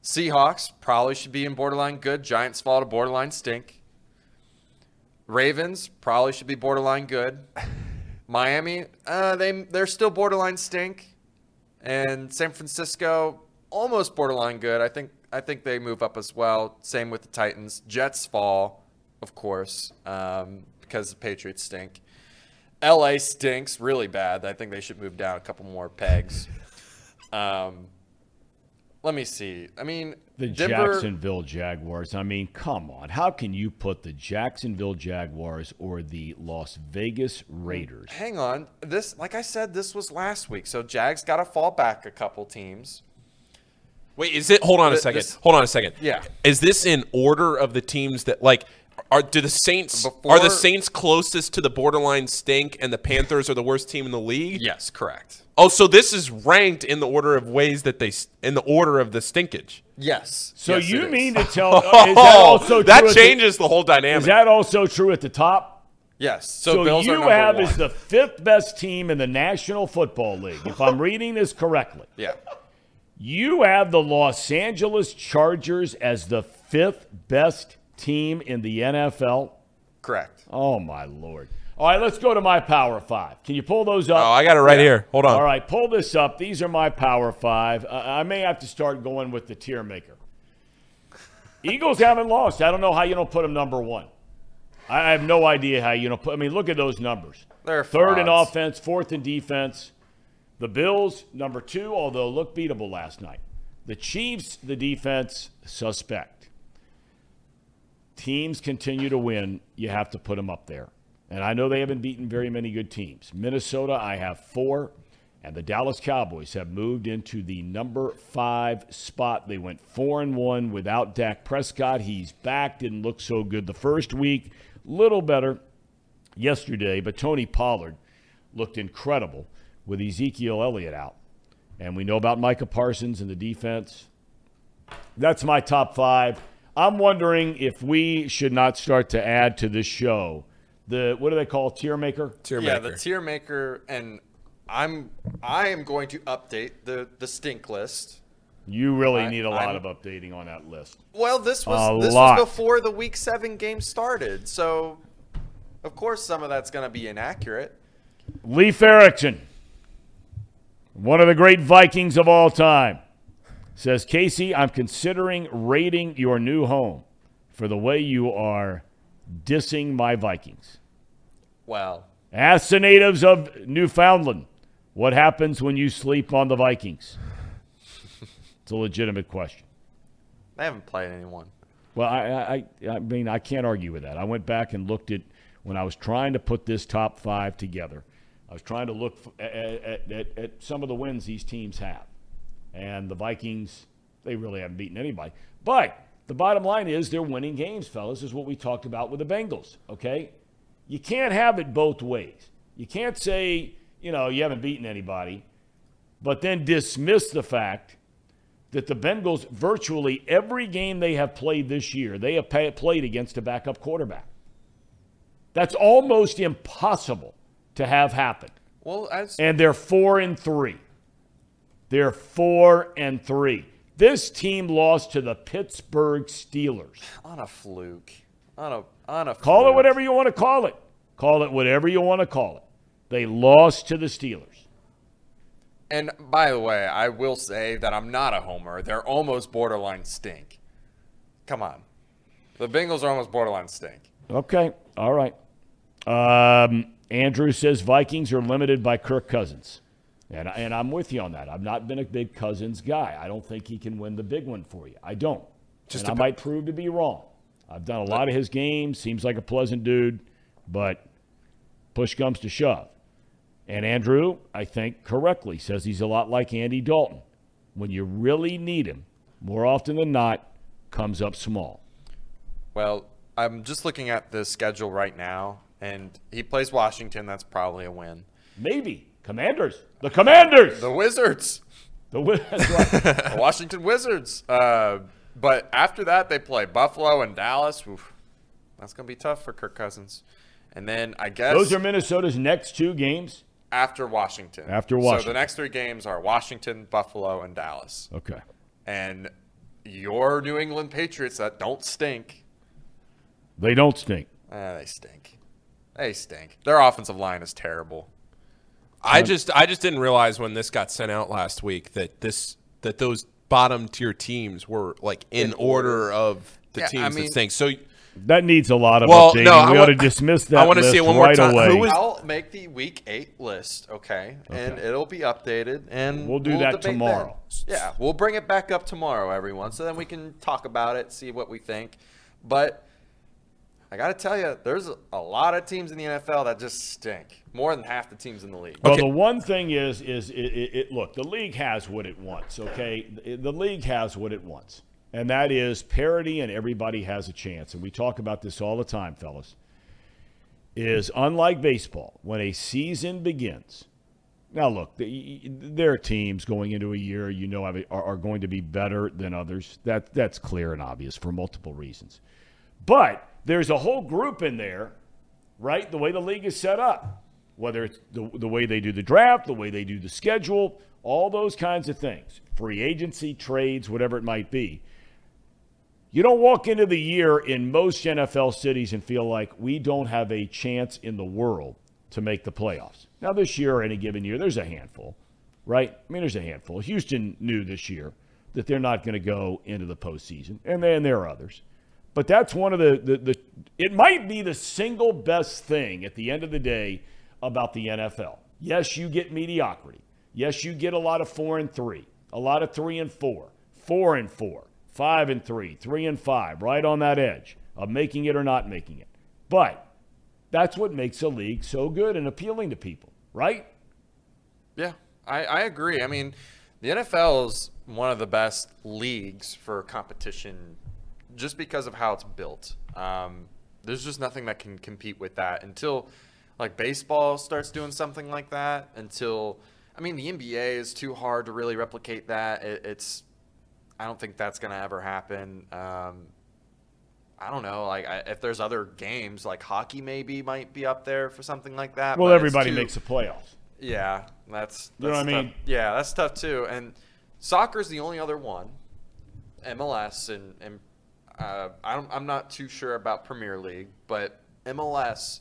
Seahawks probably should be in borderline good. Giants fall to borderline stink. Ravens probably should be borderline good. (laughs) Miami, uh, they they're still borderline stink, and San Francisco almost borderline good. I think I think they move up as well. Same with the Titans. Jets fall, of course, um, because the Patriots stink. LA stinks really bad. I think they should move down a couple more pegs. Um, let me see. I mean, The Denver, Jacksonville Jaguars. I mean, come on. How can you put the Jacksonville Jaguars or the Las Vegas Raiders? Hang on. This, like I said, this was last week. So Jags got to fall back a couple teams. Wait, is it? Hold on a second. this- hold on a second. Yeah. Is this in order of the teams that like? Are do the Saints Before- are the Saints closest to the borderline stink, and the Panthers are the worst team in the league? Yes, correct. Oh, so this is ranked in the order of ways that they s- in the order of the stinkage. Yes. So Yes, you it is. mean to tell (laughs) is that oh, also Oh, that true changes the, whole dynamic. is that also true at the top? Yes. So, So, Bills are you number have one. as the fifth best team in the National Football League, if I'm (laughs) reading this correctly. yeah. You have the Los Angeles Chargers as the fifth best team in the NFL. Correct. Oh my lord! All right, let's go to my Power Five. Can you pull those up? oh, I got it right here. Hold on. All right, pull this up. These are my Power Five. Uh, I may have to start going with the tier maker. Eagles haven't lost. I don't know how you don't put them number one. I I have no idea how you don't put. I mean, look at those numbers. They're Third in offense, fourth in defense. The Bills, number two, although looked beatable last night. The Chiefs, the defense, suspect. Teams continue to win. You have to put them up there. And I know they haven't beaten very many good teams. Minnesota, I have four. And the Dallas Cowboys have moved into the number five spot. They went four and one without Dak Prescott. He's back. Didn't look so good the first week. Little better yesterday, but Tony Pollard looked incredible with Ezekiel Elliott out. And we know about Micah Parsons in the defense. That's my top five. I'm wondering if we should not start to add to this show the what do they call tier maker? Tier yeah, maker. the tier maker, and I'm I am going to update the the stink list. You really I- need a lot I'm- of updating on that list. Well, this A was this lot. was before the week seven game started, so of course some of that's going to be inaccurate. Leif Erikson, one of the great Vikings of all time, says, Casey, I'm considering raiding your new home for the way you are dissing my Vikings. Well, Ask the natives of Newfoundland what happens when you sleep on the Vikings. It's a legitimate question. they haven't played anyone. Well, I, I, I mean, I can't argue with that. I went back and looked at when I was trying to put this top five together. I was trying to look at, at, at, at some of the wins these teams have, and the Vikings they really haven't beaten anybody. But the bottom line is they're winning games, fellas. Is what we talked about with the Bengals. Okay, you can't have it both ways. You can't say you know you haven't beaten anybody, but then dismiss the fact that the Bengals, virtually every game they have played this year, they have played against a backup quarterback. That's almost impossible to have happen. Well, as And they're four and three. They're four and three. This team lost to the Pittsburgh Steelers. on a fluke, on a on a Call it whatever you want to call it. Call it whatever you want to call it. They lost to the Steelers. And by the way, I will say that I'm not a homer. They're almost borderline stink. Come on, the Bengals are almost borderline stink. Okay. All right. Um, Andrew says Vikings are limited by Kirk Cousins. And, and I'm with you on that. I've not been a big Cousins guy. I don't think he can win the big one for you. I don't. Just and I a- might prove to be wrong. I've done a lot of his games. Seems like a pleasant dude, but push comes to shove. And Andrew, I think correctly, says he's a lot like Andy Dalton. When you really need him, more often than not, comes up small. Well, I'm just looking at the schedule right now, and he plays Washington. That's probably a win. Maybe. Commanders. The Commanders. The Wizards, The wi- (laughs) the Washington Wizards. Uh, but after that, they play Buffalo and Dallas. Oof, that's gonna be tough for Kirk Cousins. And then I guess Those are Minnesota's next two games. after Washington. After So Washington. the next three games are Washington, Buffalo, and Dallas. Okay. And your New England Patriots that don't stink. They don't stink. Eh, they stink. They stink. Their offensive line is terrible. I just I just didn't realize when this got sent out last week that this that those bottom tier teams were like in, In order of the Yeah, I teams mean- that stink. So That needs a lot of Well, updating. no, I we ought want- to dismiss that I wanna see list it one more right time. away. Who I'll make the week eight list, okay, and it'll be updated, and We'll do that tomorrow. then. Yeah, we'll bring it back up tomorrow, everyone, so then we can talk about it, see what we think. But I got to tell you, there's a lot of teams in the NFL that just stink. More than half the teams in the league. well, Okay. the one thing is, is it, it, it, look, the league has what it wants. Okay, the, the league has what it wants. and that is parity and everybody has a chance. And we talk about this all the time, fellas. Is unlike baseball, when a season begins. Now, look, the, there are teams going into a year you know are, are going to be better than others. That that's clear and obvious for multiple reasons. But there's a whole group in there, right? The way the league is set up, whether it's the, the way they do the draft, the way they do the schedule, all those kinds of things, free agency, trades, whatever it might be. You don't walk into the year in most NFL cities and feel like we don't have a chance in the world to make the playoffs. Now, this year, or any given year, there's a handful, right? I mean, there's a handful. Houston knew this year that they're not going to go into the postseason, and then there are others. But that's one of the, the, the, it might be the single best thing at the end of the day about the NFL. Yes, you get mediocrity. Yes, you get a lot of four and three, a lot of three and four, four and four five and three, three and five, right on that edge of making it or not making it. But that's what makes a league so good and appealing to people, right? Yeah, I, I agree. I mean, the NFL is one of the best leagues for competition just because of how it's built. Um, there's just nothing that can compete with that until like baseball starts doing something like that. Until I mean, the NBA is too hard to really replicate that. It, it's I don't think that's going to ever happen. Um, I don't know. Like, I, if there's other games, like hockey, maybe might be up there for something like that. Well, everybody too, makes the playoffs. Yeah, that's, that's you know what tough. I mean. Yeah, that's tough too. And soccer's the only other one. MLS and and uh, I'm I'm not too sure about Premier League, but MLS.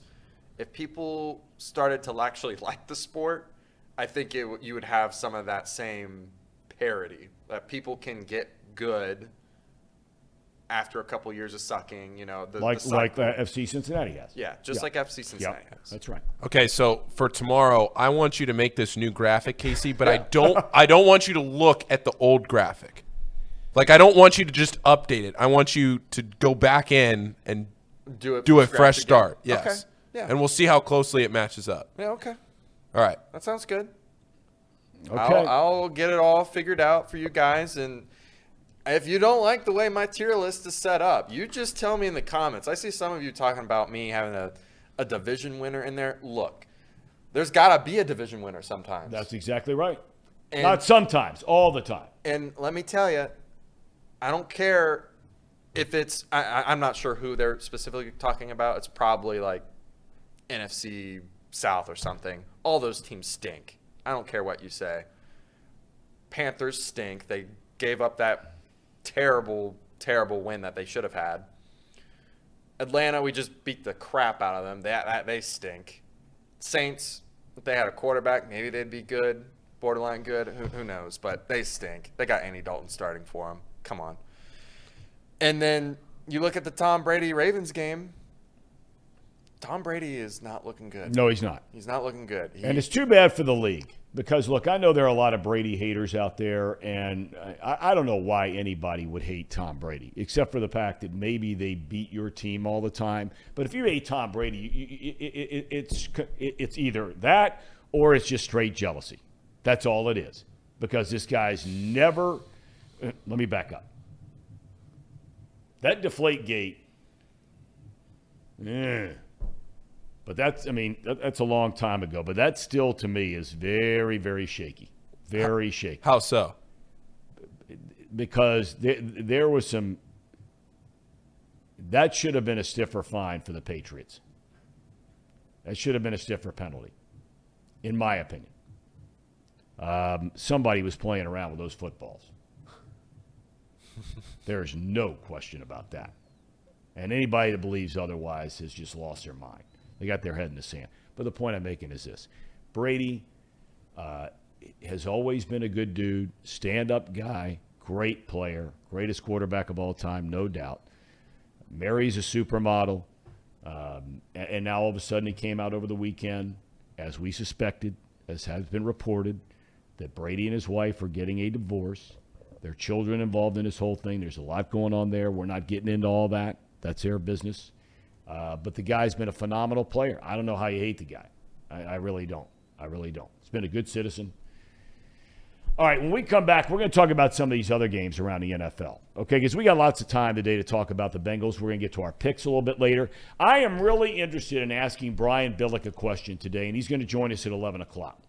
If people started to actually (laughs) like the sport, I think it you would have some of that same parity that people can get good after a couple years of sucking, you know, the, like the like the FC Cincinnati has. Yeah, just yeah. like FC Cincinnati yep, has. That's right. Okay, so for tomorrow, I want you to make this new graphic, Casey, but I (laughs) don't I don't want you to look at the old graphic. Like I don't want you to just update it. I want you to go back in and do it do a fresh again. start. Yes. Okay. Yeah. And we'll see how closely it matches up. Yeah, okay. All right. That sounds good. Okay. I'll, I'll get it all figured out for you guys. And if you don't like the way my tier list is set up, you just tell me in the comments. I see some of you talking about me having a, a division winner in there. Look, there's got to be a division winner sometimes. That's exactly right. And- Not sometimes, all the time. And let me tell you, I don't care if it's, I, I'm not sure who they're specifically talking about. It's probably like NFC South or something. All those teams stink. I don't care what you say. Panthers stink. They gave up that terrible, terrible win that they should have had. Atlanta, we just beat the crap out of them. They, they stink. Saints, if they had a quarterback, maybe they'd be good, borderline good. Who, who knows? But they stink. They got Andy Dalton starting for them. Come on. And then you look at the Tom Brady Ravens game. Tom Brady is not looking good. No, he's not. He's not looking good. He, and it's too bad for the league because, look, I know there are a lot of Brady haters out there, and I, I, don't know why anybody would hate Tom Brady, except for the fact that maybe they beat your team all the time. But if you hate Tom Brady, you, you, it, it, it's, it's either that or it's just straight jealousy. That's all it is because this guy's never. (clears throat) Let me back up. That deflate gate. Yeah but that's, I mean, that, that's a long time ago. But that still, to me, is very, very shaky. Very how, shaky. How so? Because there, there was some. That should have been a stiffer fine for the Patriots. That should have been a stiffer penalty, in my opinion. Um, somebody was playing around with those footballs. (laughs) There's no question about that. And anybody that believes otherwise has just lost their mind. They got their head in the sand. But the point I'm making is this Brady uh, has always been a good dude, stand up guy, great player, greatest quarterback of all time, no doubt. Mary's a supermodel. Um, and now all of a sudden he came out over the weekend, as we suspected, as has been reported, that Brady and his wife are getting a divorce. There are children involved in this whole thing. There's a lot going on there. We're not getting into all that. That's their business. Uh, but the guy's been a phenomenal player. I don't know how you hate the guy. I, I, really don't. I really don't. He's been a good citizen. All right, when we come back, we're going to talk about some of these other games around the NFL. Okay, because we got lots of time today to talk about the Bengals. We're going to get to our picks a little bit later. I am really interested in asking Brian Billick a question today, and he's going to join us at 11 o'clock.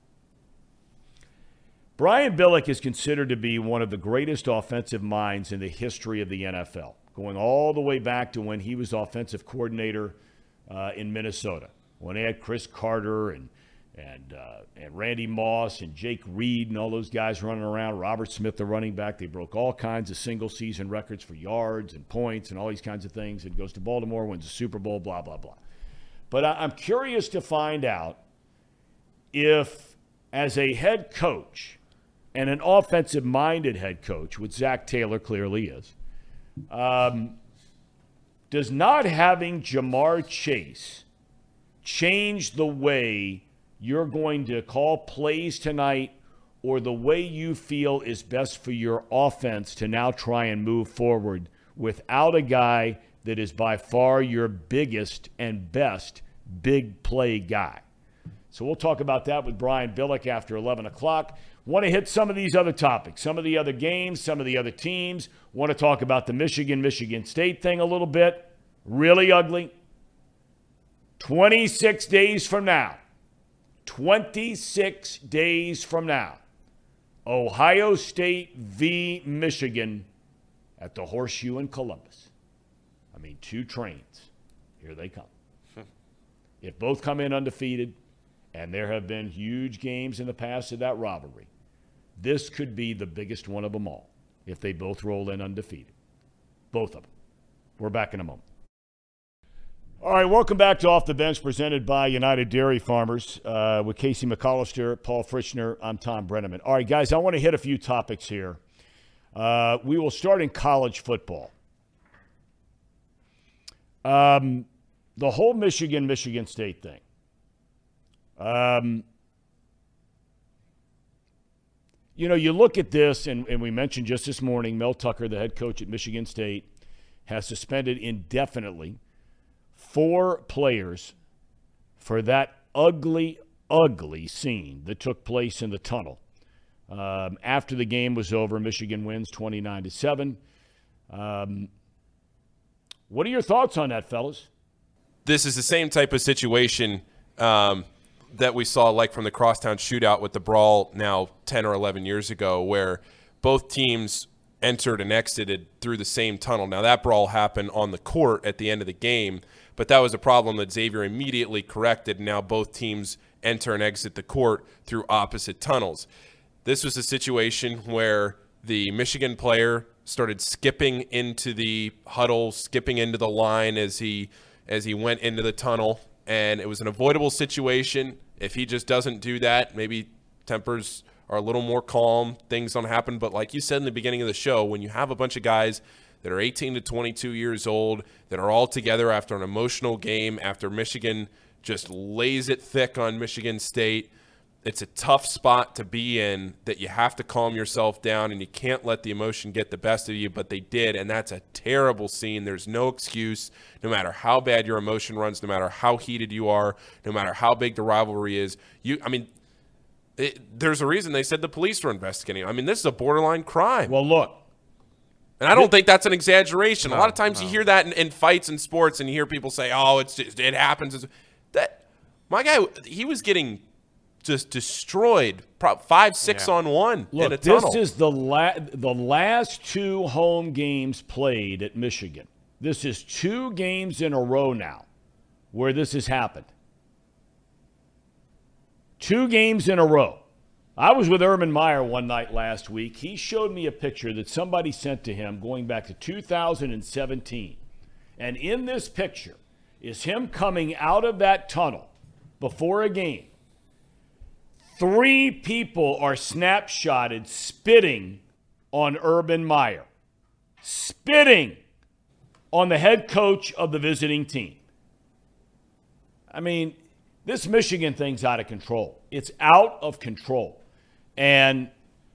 Brian Billick is considered to be one of the greatest offensive minds in the history of the NFL, going all the way back to when he was offensive coordinator uh, in Minnesota, when they had Cris Carter and – and uh, and Randy Moss and Jake Reed and all those guys running around. Robert Smith, the running back, they broke all kinds of single season records for yards and points and all these kinds of things. It goes to Baltimore, wins the Super Bowl, blah blah blah. But I'm curious to find out if, as a head coach and an offensive minded head coach, which Zac Taylor clearly is, um, does not having Ja'Marr Chase change the way you're going to call plays tonight or the way you feel is best for your offense to now try and move forward without a guy that is by far your biggest and best big play guy. So we'll talk about that with Brian Billick after 11 o'clock. Want to hit some of these other topics, some of the other games, some of the other teams. Want to talk about the Michigan Michigan State thing a little bit. Really ugly. 26 days from now, 26 days from now, Ohio State v. Michigan at the Horseshoe in Columbus. I mean, two trains. Here they come. (laughs) if both come in undefeated, and there have been huge games in the past of that rivalry, this could be the biggest one of them all if they both roll in undefeated. Both of them. We're back in a moment. All right, welcome back to Off the Bench, presented by United Dairy Farmers uh, with Casey McAllister, Paul Fritchner. I'm Thom Brennaman. All right, guys, I want to hit a few topics here. Uh, we will start in college football. Um, the whole Michigan Michigan State thing. Um, you know, you look at this, and, and we mentioned just this morning, Mel Tucker, the head coach at Michigan State, has suspended indefinitely four players for that ugly, ugly scene that took place in the tunnel. Um, after the game was over, Michigan wins 29 to 7. Um, what are your thoughts on that, fellas? This is the same type of situation um, that we saw, like from the crosstown shootout with the brawl now 10 or 11 years ago, where both teams entered and exited through the same tunnel. Now, that brawl happened on the court at the end of the game, but that was a problem that Xavier immediately corrected. Now both teams enter and exit the court through opposite tunnels. This was a situation where the Michigan player started skipping into the huddle, skipping into the line as he as he went into the tunnel, and it was an avoidable situation. If he just doesn't do that, maybe tempers are a little more calm, things don't happen. But like you said in the beginning of the show, when you have a bunch of guys that are 18 to 22 years old that are all together after an emotional game after Michigan just lays it thick on Michigan State. It's a tough spot to be in that you have to calm yourself down and you can't let the emotion get the best of you, but they did. And that's a terrible scene. There's no excuse, no matter how bad your emotion runs, no matter how heated you are, no matter how big the rivalry is. You, I mean, it, there's a reason they said the police were investigating. I mean, this is a borderline crime. Well, look, and I don't think that's an exaggeration. No, a lot of times no. you hear that in, in, fights and sports, and you hear people say, "Oh, it's just, it happens." That my guy, he was getting just destroyed, five six yeah. on one Look, in a tunnel. This is the la- the last two home games played at Michigan. This is two games in a row now where this has happened. Two games in a row. I was with Urban Meyer one night last week. He showed me a picture that somebody sent to him going back to 2017. And in this picture is him coming out of that tunnel before a game. Three people are snapshotted spitting on Urban Meyer, spitting on the head coach of the visiting team. I mean, this Michigan thing's out of control. It's out of control. And,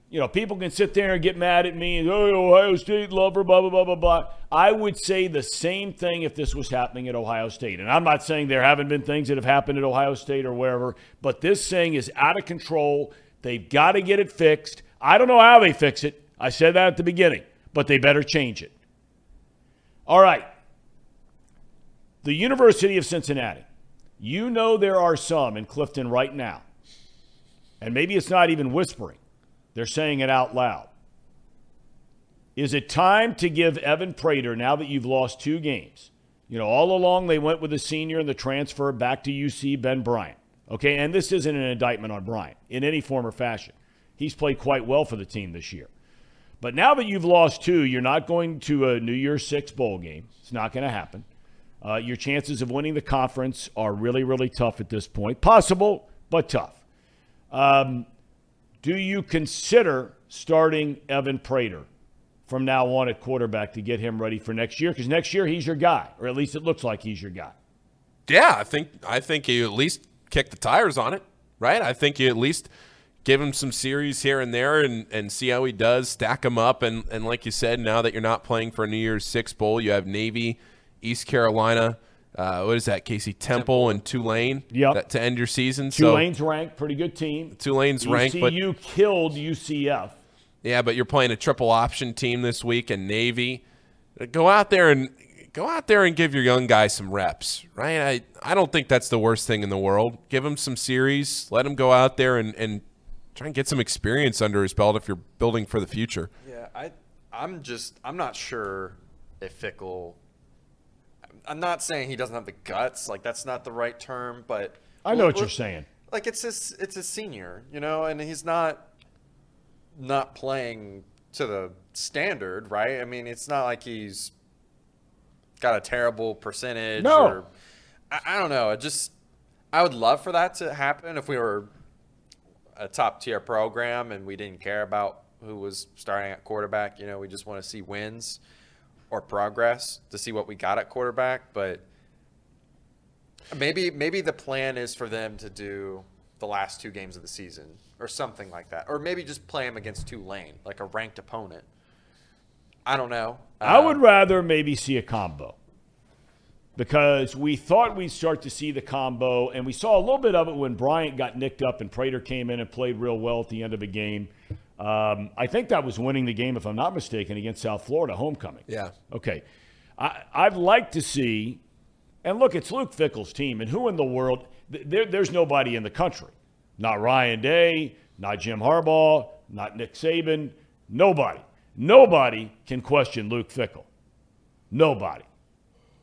you know, people can sit there and get mad at me and, oh, Ohio State lover, blah, blah, blah, blah, blah. I would say the same thing if this was happening at Ohio State. And I'm not saying there haven't been things that have happened at Ohio State or wherever, but this thing is out of control. They've got to get it fixed. I don't know how they fix it. I said that at the beginning, but they better change it. All right. The University of Cincinnati. You know there are some in Clifton right now, and maybe it's not even whispering, they're saying it out loud. Is it time to give Evan Prater, now that you've lost two games? You know, all along they went with the senior and the transfer back to UC, Ben Bryant. Okay, and this isn't an indictment on Bryant in any form or fashion. He's played quite well for the team this year. But now that you've lost two, you're not going to a New Year's Six bowl game. It's not going to happen. Uh, your chances of winning the conference are really, really tough at this point. Possible, but tough. Um, do you consider starting Evan Prater from now on at quarterback to get him ready for next year? Because next year he's your guy, or at least it looks like he's your guy. Yeah, I think I think you at least kick the tires on it, right? I think you at least give him some series here and there and, and see how he does, stack him up. And, and like you said, now that you're not playing for a New Year's Six Bowl, you have Navy, East Carolina. Uh, what is that, Casey? Temple, Temple. and Tulane yep. to end your season. Tulane's so, ranked, pretty good team. Tulane's ECU ranked. But you killed UCF. Yeah, but you're playing a triple option team this week and Navy. Go out there and go out there and give your young guys some reps, right? I, I don't think that's the worst thing in the world. Give them some series. Let them go out there and, and try and get some experience under his belt if you're building for the future. Yeah, I I'm just I'm not sure if Fickell. I'm not saying he doesn't have the guts. Like that's not the right term, but I know what you're saying. Like it's his it's a senior, you know, and he's not not playing to the standard, right? I mean, it's not like he's got a terrible percentage. No. Or, I, I don't know. It just I would love for that to happen if we were a top tier program and we didn't care about who was starting at quarterback. You know, we just want to see wins or progress to see what we got at quarterback. But maybe maybe the plan is for them to do the last two games of the season or something like that, or maybe just play them against Tulane, like a ranked opponent. I don't know. I would um, rather maybe see a combo because we thought we'd start to see the combo, and we saw a little bit of it when Bryant got nicked up and Prater came in and played real well at the end of the game. Um, I think that was winning the game, if I'm not mistaken, against South Florida homecoming. Yeah. Okay. I, I'd like to see, and look, it's Luke Fickell's team, and who in the world? There, there's nobody in the country, not Ryan Day, not Jim Harbaugh, not Nick Saban, nobody, nobody can question Luke Fickell. Nobody.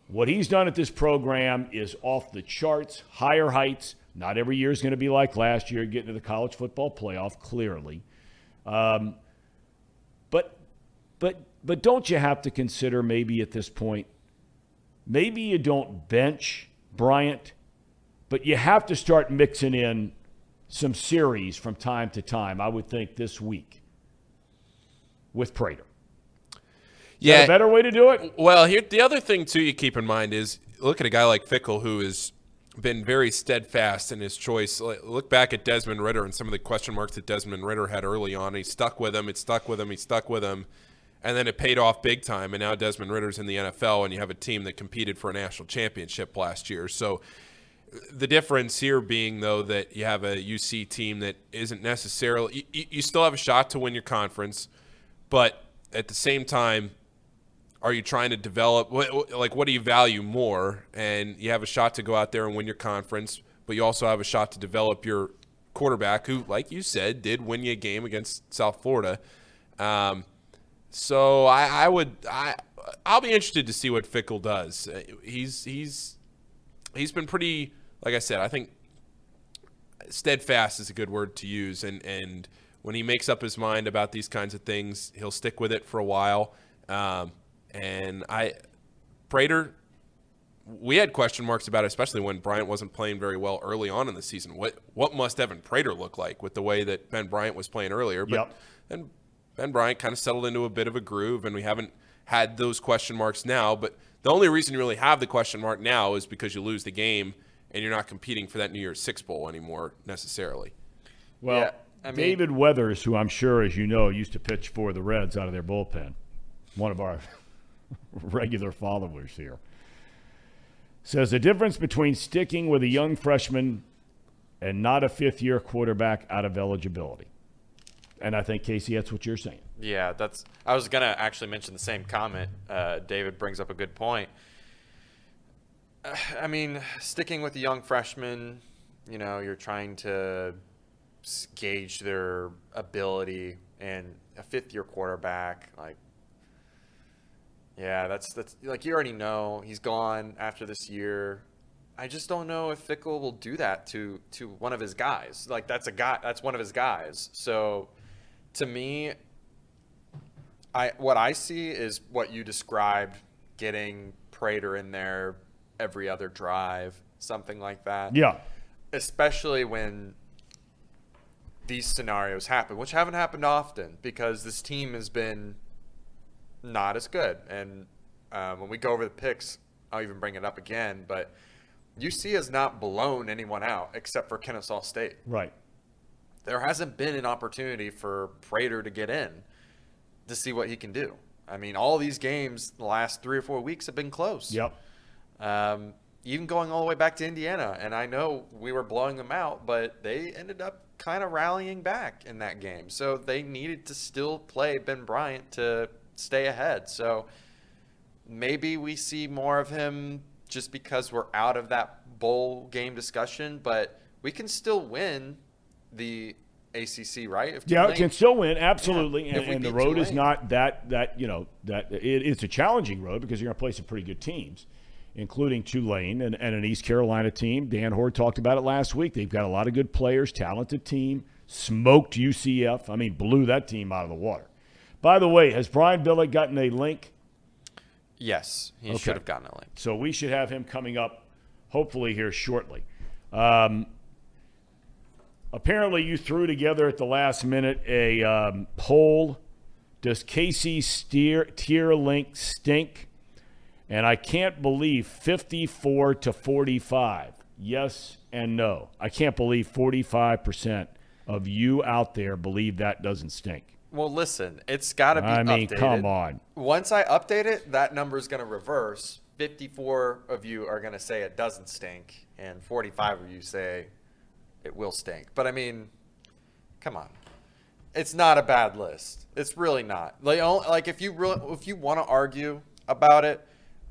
What he's done at this program is off the charts, higher heights. Not every year is going to be like last year, getting to the college football playoff, clearly. Um, but, but, but don't you have to consider maybe at this point, maybe you don't bench Bryant, but you have to start mixing in some series from time to time, I would think this week with Prater yeah, a better way to do it? Well, here the other thing too you keep in mind is look at a guy like Fickell who has been very steadfast in his choice. Look back at Desmond Ridder and some of the question marks that Desmond Ridder had early on. He stuck with him. It stuck with him. He stuck with him. And then it paid off big time. And now Desmond Ridder's in the NFL, and you have a team that competed for a national championship last year. So the difference here being, though, that you have a UC team that isn't necessarily, you, you still have a shot to win your conference, but at the same time, are you trying to develop like what do you value more and you have a shot to go out there and win your conference but you also have a shot to develop your quarterback who like you said did win you a game against south florida um, so I, I, would I I'll be interested to see what Fickell does. He's he's he's been pretty like I said. I think steadfast is a good word to use, and and when he makes up his mind about these kinds of things, he'll stick with it for a while. Um, and I, Prater, we had question marks about it, especially when Bryant wasn't playing very well early on in the season. What what must Evan Prater look like with the way that Ben Bryant was playing earlier? But yep. and Ben Bryant kind of settled into a bit of a groove, and we haven't had those question marks now. But the only reason you really have the question mark now is because you lose the game and you're not competing for that New Year's Six Bowl anymore necessarily. Well, yeah, I mean, David Weathers, who I'm sure, as you know, used to pitch for the Reds out of their bullpen, one of our (laughs) regular followers here. Says the difference between sticking with a young freshman and not a fifth year quarterback out of eligibility. And I think Casey, that's what you're saying. Yeah, that's. I was gonna actually mention the same comment. Uh, David brings up a good point. (sighs) I mean, sticking with a young freshman, you know, you're trying to gauge their ability, and a fifth-year quarterback, like, yeah, that's that's like you already know he's gone after this year. I just don't know if Fickell will do that to to one of his guys. Like that's a guy, that's one of his guys. So, to me, I what I see is what you described, getting Prater in there every other drive, something like that. Yeah. Especially when these scenarios happen, which haven't happened often because this team has been not as good. And um, when we go over the picks, I'll even bring it up again. But UC has not blown anyone out except for Kennesaw State Right. there hasn't been an opportunity for Prater to get in to see what he can do. I mean, all these games the last three or four weeks have been close. Yep. Um, even going all the way back to Indiana, and I know we were blowing them out, but they ended up kind of rallying back in that game. So they needed to still play Ben Bryant to stay ahead. So maybe we see more of him just because we're out of that bowl game discussion, but we can still win the ACC, right? If Yeah, Tulane- can still win absolutely, Yeah, and, and the road is not that that you know that it, it's a challenging road because you're going to play some pretty good teams, including Tulane and, and an East Carolina team. Dan Hoard talked about it last week. They've got a lot of good players, talented team. Smoked UCF. I mean, blew that team out of the water. By the way, has Brian Billick gotten a link? Yes, he Okay. should have gotten a link. So we should have him coming up, hopefully here shortly. Um, apparently, you threw together at the last minute a um, poll. Does Casey's steer, tier link stink? And I can't believe 54 to 45. Yes and no. I can't believe 45% of you out there believe that doesn't stink. Well, listen, it's got to be I mean, updated. come on. Once I update it, that number is going to reverse. 54 of you are going to say it doesn't stink, and 45 of you say it will stink. But I mean, come on. It's not a bad list. It's really not. Like, like if you really, if you want to argue about it,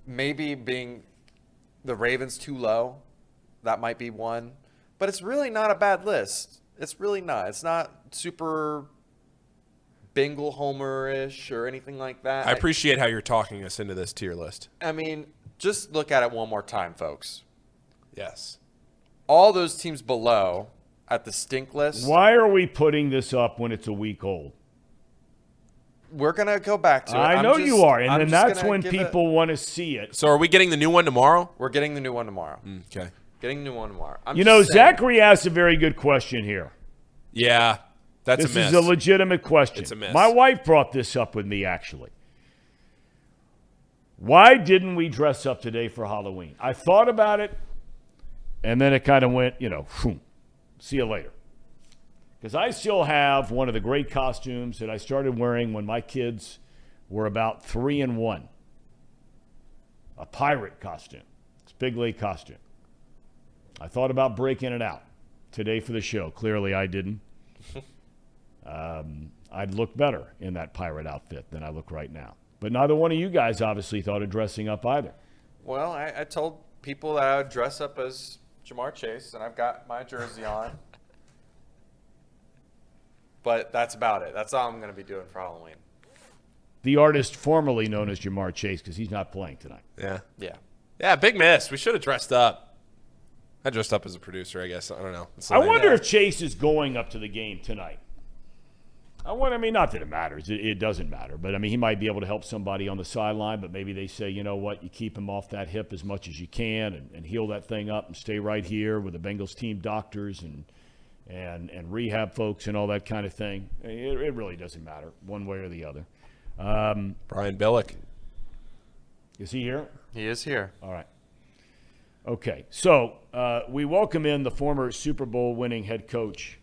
maybe being the Ravens too low, that might be one. But it's really not a bad list. It's really not. It's not super Bengal Homer ish or anything like that. I appreciate how you're talking us into this tier list. I mean, just look at it one more time, folks. Yes. All those teams below at the stink list, Why are we putting this up when it's a week old? we're gonna go back to it. I I'm know just- you are, and I'm then that's when give it- people want to see it. So are we getting the new one tomorrow? we're getting the new one tomorrow. Mm, okay. Getting the new one tomorrow. I'm You know, saying. Zachary asked a very good question here. Yeah. That's This a is a legitimate question. It's a miss. My wife brought this up with me, actually. Why didn't we dress up today for Halloween? I thought about it, and then it kind of went, you know, see you later. Because I still have one of the great costumes that I started wearing when my kids were about three and one a pirate costume. It's a big league costume. I thought about breaking it out today for the show. Clearly, I didn't. (laughs) um, I'd look better in that pirate outfit than I look right now. But neither one of you guys obviously thought of dressing up either. Well, I, I told people that I would dress up as Ja'Marr Chase, and I've got my jersey on. But that's about it. That's all I'm going to be doing for Halloween. The artist formerly known as Ja'Marr Chase, because he's not playing tonight. Yeah. Yeah. Yeah, big miss. We should have dressed up. I dressed up as a producer, I guess. I don't know. I wonder if Chase is going up to the game tonight. I wonder, I mean, not that it matters. It, it doesn't matter. But, I mean, he might be able to help somebody on the sideline, but maybe they say, you know what, you keep him off that hip as much as you can and, and heal that thing up and stay right here with the Bengals team doctors and, and, and rehab folks and all that kind of thing. It, it really doesn't matter one way or the other. Um, Brian Billick. is he here? He is here. All right. Okay, so uh, we welcome in the former Super Bowl winning head coach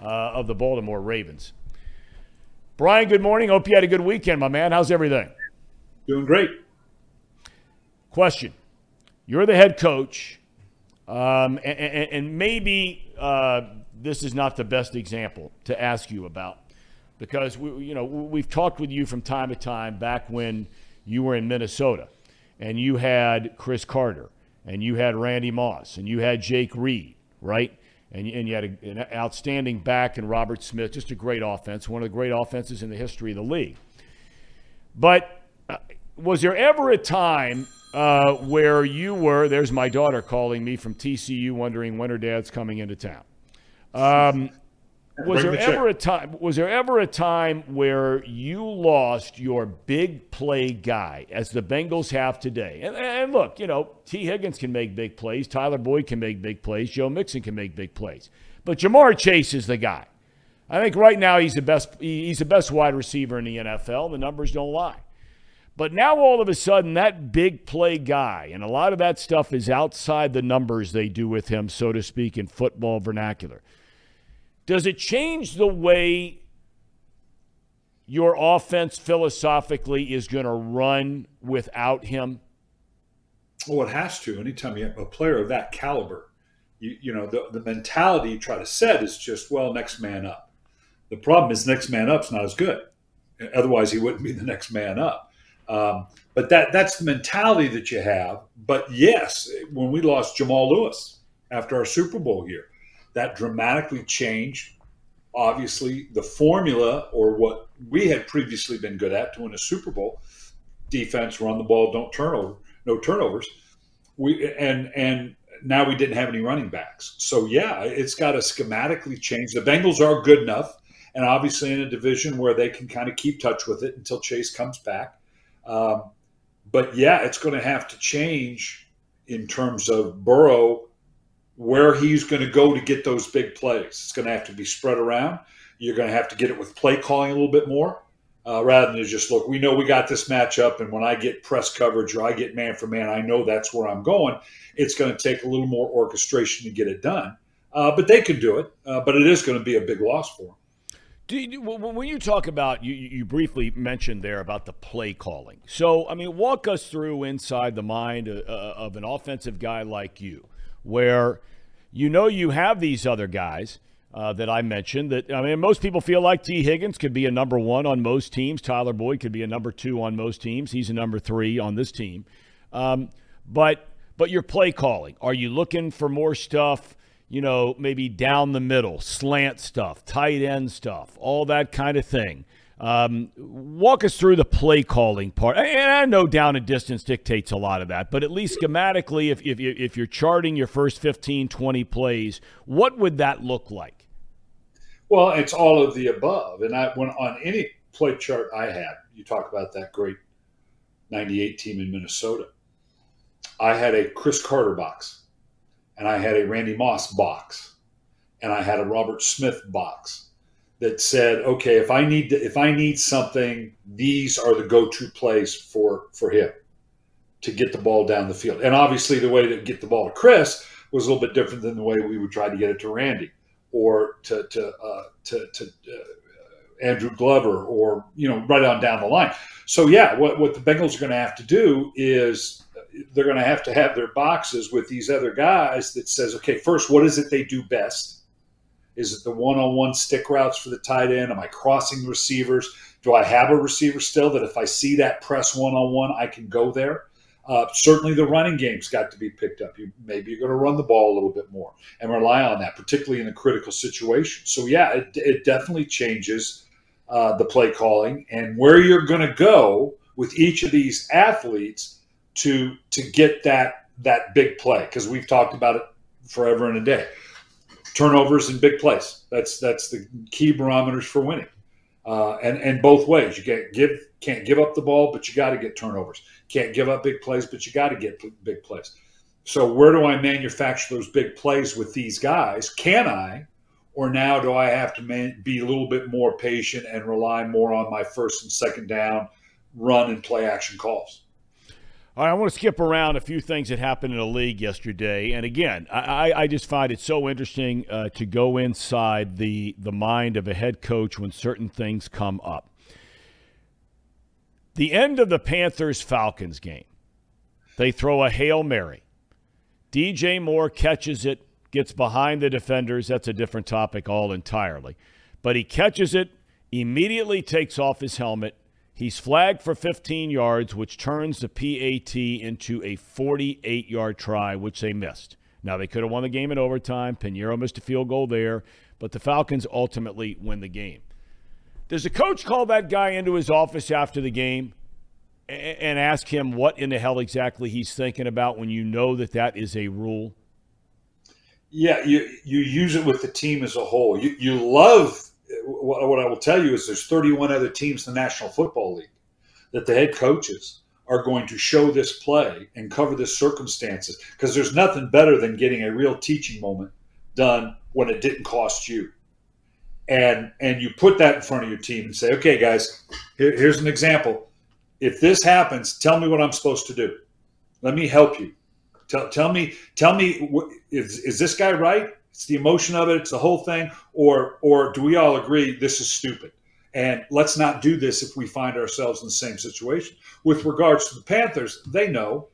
uh, of the Baltimore Ravens. Brian, good morning. Hope you had a good weekend, my man. How's everything? Doing great. Question You're the head coach, um, and, and, and maybe uh, this is not the best example to ask you about, because we, you know we've talked with you from time to time back when you were in Minnesota, and you had Chris Carter, and you had Randy Moss, and you had Jake Reed, right? And, and you had a, an outstanding back in Robert Smith, just a great offense, one of the great offenses in the history of the league. But uh, was there ever a time uh, where you were? There's my daughter calling me from TCU, wondering when her dad's coming into town. Um, was there ever a time? Was there ever a time where you lost your big play guy, as the Bengals have today? And, and look, you know, Tee Higgins can make big plays. Tyler Boyd can make big plays. Joe Mixon can make big plays. But Ja'Marr Chase is the guy. I think right now he's the best. He's the best wide receiver in the NFL. The numbers don't lie. But now all of a sudden, that big play guy, and a lot of that stuff is outside the numbers they do with him, so to speak, in football vernacular. Does it change the way your offense philosophically is going to run without him? Well, it has to. Anytime you have a player of that caliber, you, you know, the, the mentality you try to set is just, well, next man up. The problem is, next man up's not as good. Otherwise, he wouldn't be the next man up. Um, but that that's the mentality that you have. But yes, when we lost Jamal Lewis after our Super Bowl year, that dramatically changed, obviously, the formula or what we had previously been good at to win a Super Bowl defense, run the ball, don't turnover, no turnovers. We and and now we didn't have any running backs. So yeah, it's got to schematically change. The Bengals are good enough, and obviously in a division where they can kind of keep touch with it until Chase comes back. Um, but yeah, it's going to have to change in terms of Burrow where he's going to go to get those big plays. It's going to have to be spread around. You're going to have to get it with play calling a little bit more uh, rather than just look, we know we got this matchup, and when I get press coverage or I get man for man, I know that's where I'm going. It's going to take a little more orchestration to get it done. Uh, but they can do it, uh, but it is going to be a big loss for them. You, when you talk about, you, you briefly mentioned there about the play calling. So, I mean, walk us through inside the mind of, uh, of an offensive guy like you, where you know you have these other guys uh, that I mentioned. That I mean, most people feel like Tee Higgins could be a number one on most teams. Tyler Boyd could be a number two on most teams. He's a number three on this team. Um, but but your play calling, are you looking for more stuff? You know, maybe down the middle, slant stuff, tight end stuff, all that kind of thing. Um, walk us through the play calling part. And I know down and distance dictates a lot of that, but at least schematically, if, if, if you're charting your first 15, 20 plays, what would that look like? Well, it's all of the above. And I, when on any play chart I had, you talk about that great 98 team in Minnesota. I had a Cris Carter box, and I had a Randy Moss box, and I had a Robert Smith box that said, okay, if I need to, if I need something, these are the go-to plays for for him to get the ball down the field. And obviously, the way to get the ball to Cris was a little bit different than the way we would try to get it to Randy or to to uh, to, to uh, Andrew Glover or you know right on down the line. So yeah, what what the Bengals are going to have to do is they're going to have to have their boxes with these other guys that says, okay, first, what is it they do best? Is it the one-on-one stick routes for the tight end? Am I crossing receivers? Do I have a receiver still that if I see that press one-on-one, I can go there? Uh, certainly, the running game's got to be picked up. You, maybe you're going to run the ball a little bit more and rely on that, particularly in a critical situation. So, yeah, it, it definitely changes uh, the play calling and where you're going to go with each of these athletes to to get that that big play because we've talked about it forever and a day turnovers and big plays. That's that's the key barometers for winning. Uh, and and both ways, you can't give can't give up the ball, but you got to get turnovers. Can't give up big plays, but you got to get big plays. So where do I manufacture those big plays with these guys? Can I, or now do I have to man, be a little bit more patient and rely more on my first and second down run and play action calls? All right, I want to skip around a few things that happened in the league yesterday. And again, I, I just find it so interesting uh, to go inside the, the mind of a head coach when certain things come up. The end of the Panthers Falcons game, they throw a Hail Mary. DJ Moore catches it, gets behind the defenders. That's a different topic all entirely. But he catches it immediately takes off his helmet. He's flagged for 15 yards, which turns the PAT into a 48 yard try, which they missed. Now, they could have won the game in overtime. Piñeiro missed a field goal there, but the Falcons ultimately win the game. Does the coach call that guy into his office after the game and ask him what in the hell exactly he's thinking about when you know that that is a rule? Yeah, you you use it with the team as a whole. You you love what, what I will tell you is there's 31 other teams in the National Football League that the head coaches are going to show this play and cover the circumstances because there's nothing better than getting a real teaching moment done when it didn't cost you. And and you put that in front of your team and say, okay, guys, here, here's an example. If this happens, tell me what I'm supposed to do. Let me help you. Tell, tell me, tell me, is, is this guy right? It's the emotion of it. It's the whole thing. Or, or do we all agree this is stupid? And let's not do this if we find ourselves in the same situation. With regards to the Panthers, they know.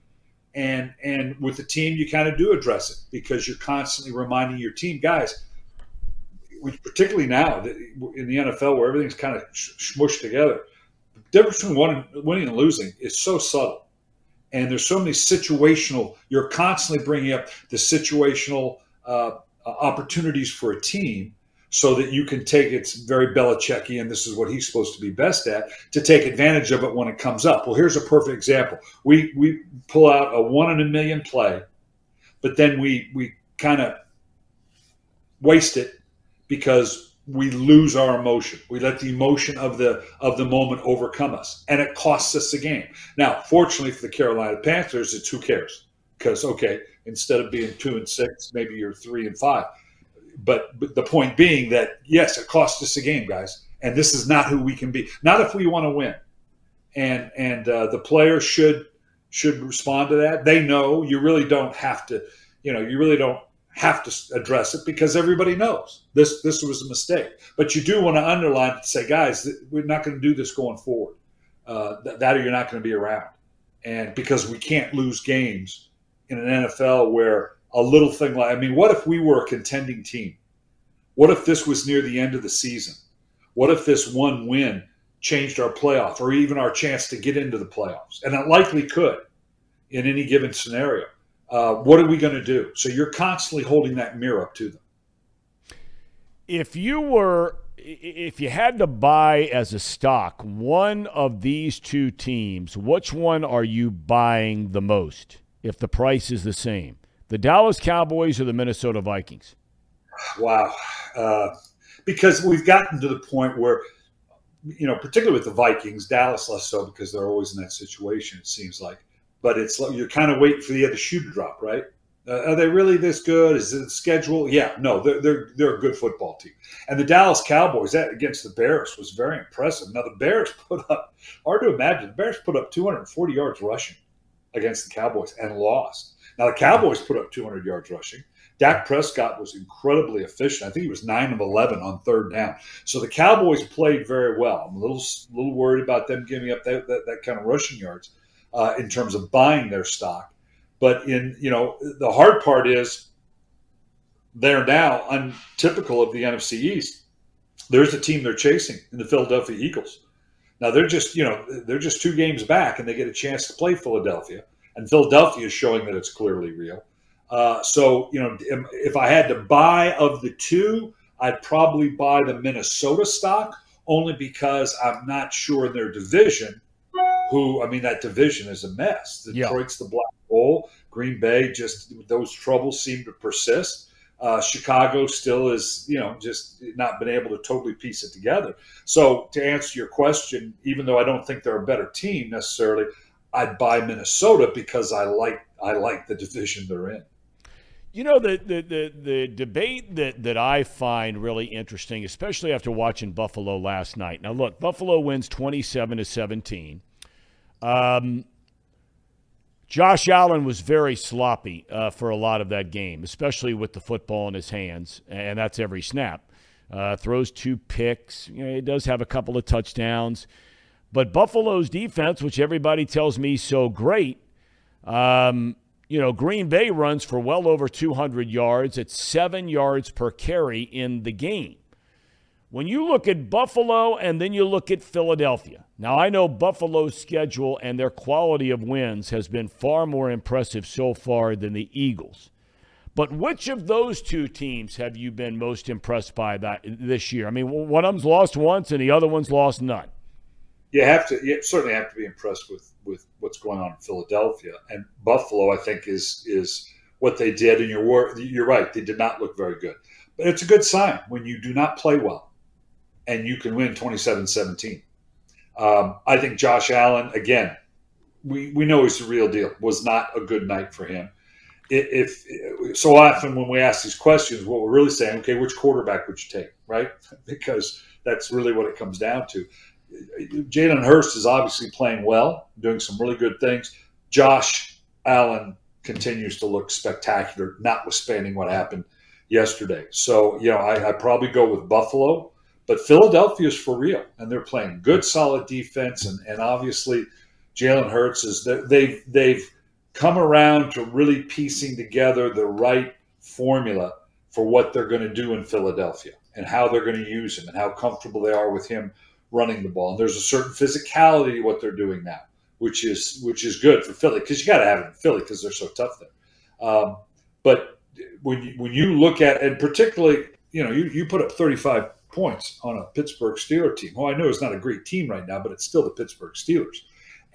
And, and with the team, you kind of do address it because you're constantly reminding your team, guys, particularly now in the NFL where everything's kind of smushed together, the difference between winning and losing is so subtle and there's so many situational you're constantly bringing up the situational uh, Uh, opportunities for a team so that you can take it's very Belichickian. This is what he's supposed to be best at to take advantage of it when it comes up. Well, here's a perfect example. We we pull out a one in a million play, but then we we kind of waste it because we lose our emotion. We let the emotion of the of the moment overcome us, and it costs us the game. Now, fortunately for the Carolina Panthers, it's who cares because okay, instead of being two and six, maybe you're three and five. But, but the point being that yes, it costs us a game, guys, and this is not who we can be. Not if we want to win, and and uh, the players should should respond to that. They know you really don't have to. You know, you really don't have to address it because everybody knows this this was a mistake. But you do want to underline and say, guys, we're not going to do this going forward. Uh, that or you're not going to be around. And because we can't lose games in an NFL where a little thing like I mean, what if we were a contending team? What if this was near the end of the season? What if this one win changed our playoff or even our chance to get into the playoffs? And it likely could in any given scenario uh, what are we going to do? So you're constantly holding that mirror up to them. If you were, if you had to buy as a stock one of these two teams, which one are you buying the most if the price is the same? The Dallas Cowboys or the Minnesota Vikings? Wow. Uh, because we've gotten to the point where, you know, particularly with the Vikings, Dallas less so because they're always in that situation, it seems like but it's you're kind of waiting for the other shoe to drop, right? Uh, are they really this good? Is it schedule? Yeah, no, they're, they're they're a good football team. And the Dallas Cowboys that against the Bears was very impressive. Now the Bears (laughs) put up hard to imagine. The Bears put up 240 yards rushing against the Cowboys and lost. Now the Cowboys put up 200 yards rushing. Dak Prescott was incredibly efficient. I think he was nine of 11 on third down. So the Cowboys played very well. I'm a little little worried about them giving up that, that, that kind of rushing yards uh, in terms of buying their stock. But in you know the hard part is they're now untypical of the NFC East. There's a team they're chasing in the Philadelphia Eagles. Now they're just you know they're just two games back and they get a chance to play Philadelphia, and Philadelphia is showing that it's clearly real. Uh, so you know if I had to buy of the two, I'd probably buy the Minnesota stock only because I'm not sure in their division who I mean that division is a mess. Detroit's yeah. the black hole. Green Bay just those troubles seem to persist. Uh, Chicago still is, you know, just not been able to totally piece it together. So to answer your question, even though I don't think they're a better team necessarily, I'd buy Minnesota because I like I like the division they're in. You know the, the the the, debate that that I find really interesting, especially after watching Buffalo last night. Now look, Buffalo wins twenty seven to seventeen. Um, Josh Allen was very sloppy uh, for a lot of that game, especially with the football in his hands, and that's every snap. Uh, throws two picks. You know, he does have a couple of touchdowns. But Buffalo's defense, which everybody tells me is so great, um, you know, Green Bay runs for well over 200 yards. It's seven yards per carry in the game. When you look at Buffalo and then you look at Philadelphia, now I know Buffalo's schedule and their quality of wins has been far more impressive so far than the Eagles. But which of those two teams have you been most impressed by that this year? I mean, one of them's lost once and the other one's lost none. You have to you certainly have to be impressed with with what's going on in Philadelphia and Buffalo. I think is is what they did. And you're you're right; they did not look very good. But it's a good sign when you do not play well and you can win 27 17. Um, I think Josh Allen, again, we, we know he's the real deal, was not a good night for him. If, if so often when we ask these questions, what we're really saying, okay, which quarterback would you take, right? (laughs) Because that's really what it comes down to. Jalen Hurts is obviously playing well, doing some really good things. Josh Allen continues to look spectacular, notwithstanding what happened yesterday. So, you know, I, I probably go with Buffalo. But Philadelphia is for real, and they're playing good, solid defense, and, and obviously Jalen Hurts is they've they've come around to really piecing together the right formula for what they're going to do in Philadelphia and how they're going to use him and how comfortable they are with him running the ball. And there's a certain physicality to what they're doing now, which is which is good for Philly because you got to have it in Philly because they're so tough there. Um, but when you, when you look at and particularly you know you, you put up 35 points on a Pittsburgh Steelers team. Well, I know it's not a great team right now, but it's still the Pittsburgh Steelers.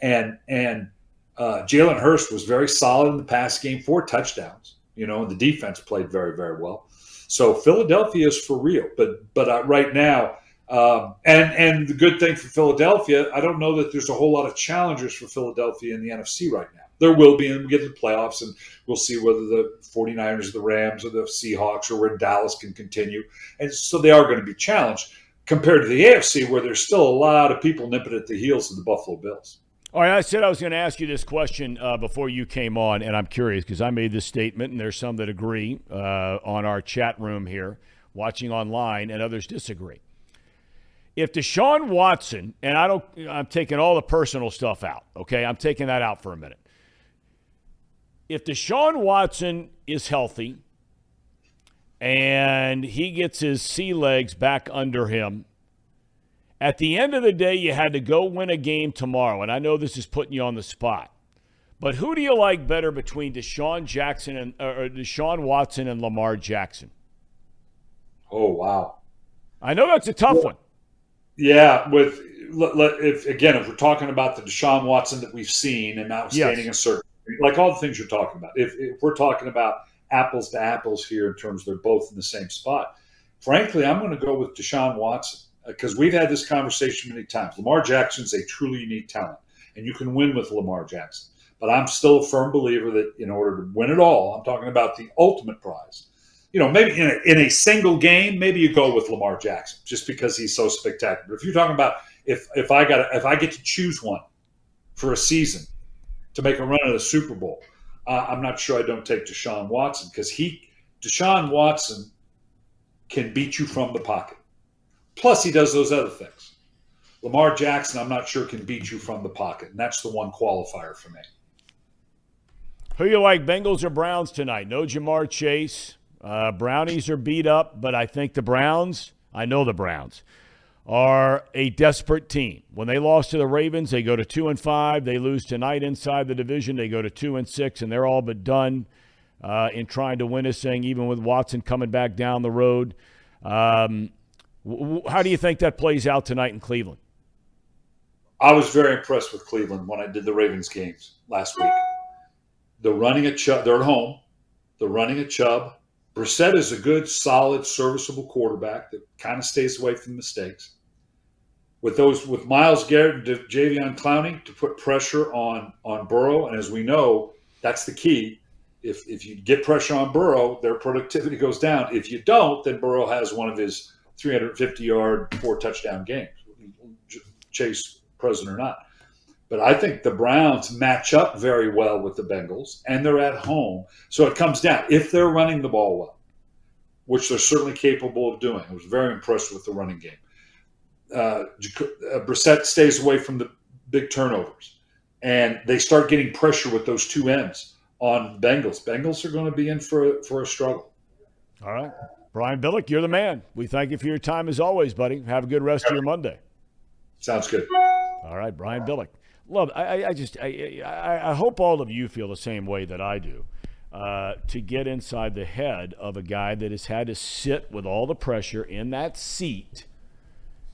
And and uh, Jalen Hurts was very solid in the pass game, four touchdowns. You know, and the defense played very very well. So Philadelphia is for real. But but uh, right now, um, and and the good thing for Philadelphia, I don't know that there's a whole lot of challengers for Philadelphia in the NFC right now there will be, and we get to the playoffs, and we'll see whether the 49ers, the Rams, or the Seahawks, or where Dallas can continue. And so they are going to be challenged compared to the AFC, where there's still a lot of people nipping at the heels of the Buffalo Bills. All right, I said I was going to ask you this question uh, before you came on, and I'm curious because I made this statement, and there's some that agree uh, on our chat room here, watching online, and others disagree. If Deshaun Watson, and I don't, I'm taking all the personal stuff out, okay? I'm taking that out for a minute if Deshaun Watson is healthy and he gets his sea legs back under him, at the end of the day, you had to go win a game tomorrow. And I know this is putting you on the spot. But who do you like better between Deshaun Jackson and or Deshaun Watson and Lamar Jackson? Oh wow! I know that's a tough well, one. Yeah, with if again, if we're talking about the Deshaun Watson that we've seen and now standing yes. a certain like all the things you're talking about. If, if we're talking about apples to apples here in terms they're both in the same spot, frankly, I'm going to go with Deshaun Watson because uh, we've had this conversation many times. Lamar Jackson's a truly unique talent, and you can win with Lamar Jackson. But I'm still a firm believer that in order to win it all, I'm talking about the ultimate prize. You know, maybe in a, in a single game, maybe you go with Lamar Jackson just because he's so spectacular. But if you're talking about if if I got if I get to choose one for a season, to make a run at a Super Bowl. Uh, I'm not sure I don't take Deshaun Watson because he Deshaun Watson can beat you from the pocket. Plus, he does those other things. Lamar Jackson, I'm not sure can beat you from the pocket, and that's the one qualifier for me. Who you like, Bengals or Browns tonight? No Ja'Marr Chase. Uh, Brownies are beat up, but I think the Browns. I know the Browns are a desperate team. When they lost to the Ravens, they go to 2 and 5. They lose tonight inside the division, they go to 2 and 6 and they're all but done uh, in trying to win this thing even with Watson coming back down the road. Um, w- how do you think that plays out tonight in Cleveland? I was very impressed with Cleveland when I did the Ravens games last week. They're running a Chubb. They're at home. They're running a Chubb. Brissett is a good, solid, serviceable quarterback that kind of stays away from mistakes. With those, with Myles Garrett and Jadeveon Clowney to put pressure on on Burrow, and as we know, that's the key. If if you get pressure on Burrow, their productivity goes down. If you don't, then Burrow has one of his 350 yard, four touchdown games. Chase present or not. But I think the Browns match up very well with the Bengals, and they're at home. So it comes down if they're running the ball well, which they're certainly capable of doing. I was very impressed with the running game. Uh, uh, Brissett stays away from the big turnovers, and they start getting pressure with those two ends on Bengals. Bengals are going to be in for a, for a struggle. All right. Brian Billick, you're the man. We thank you for your time as always, buddy. Have a good rest of your Monday. Sounds good. All right, Brian Billick. Love. I, I just. I, I, I hope all of you feel the same way that I do. Uh, to get inside the head of a guy that has had to sit with all the pressure in that seat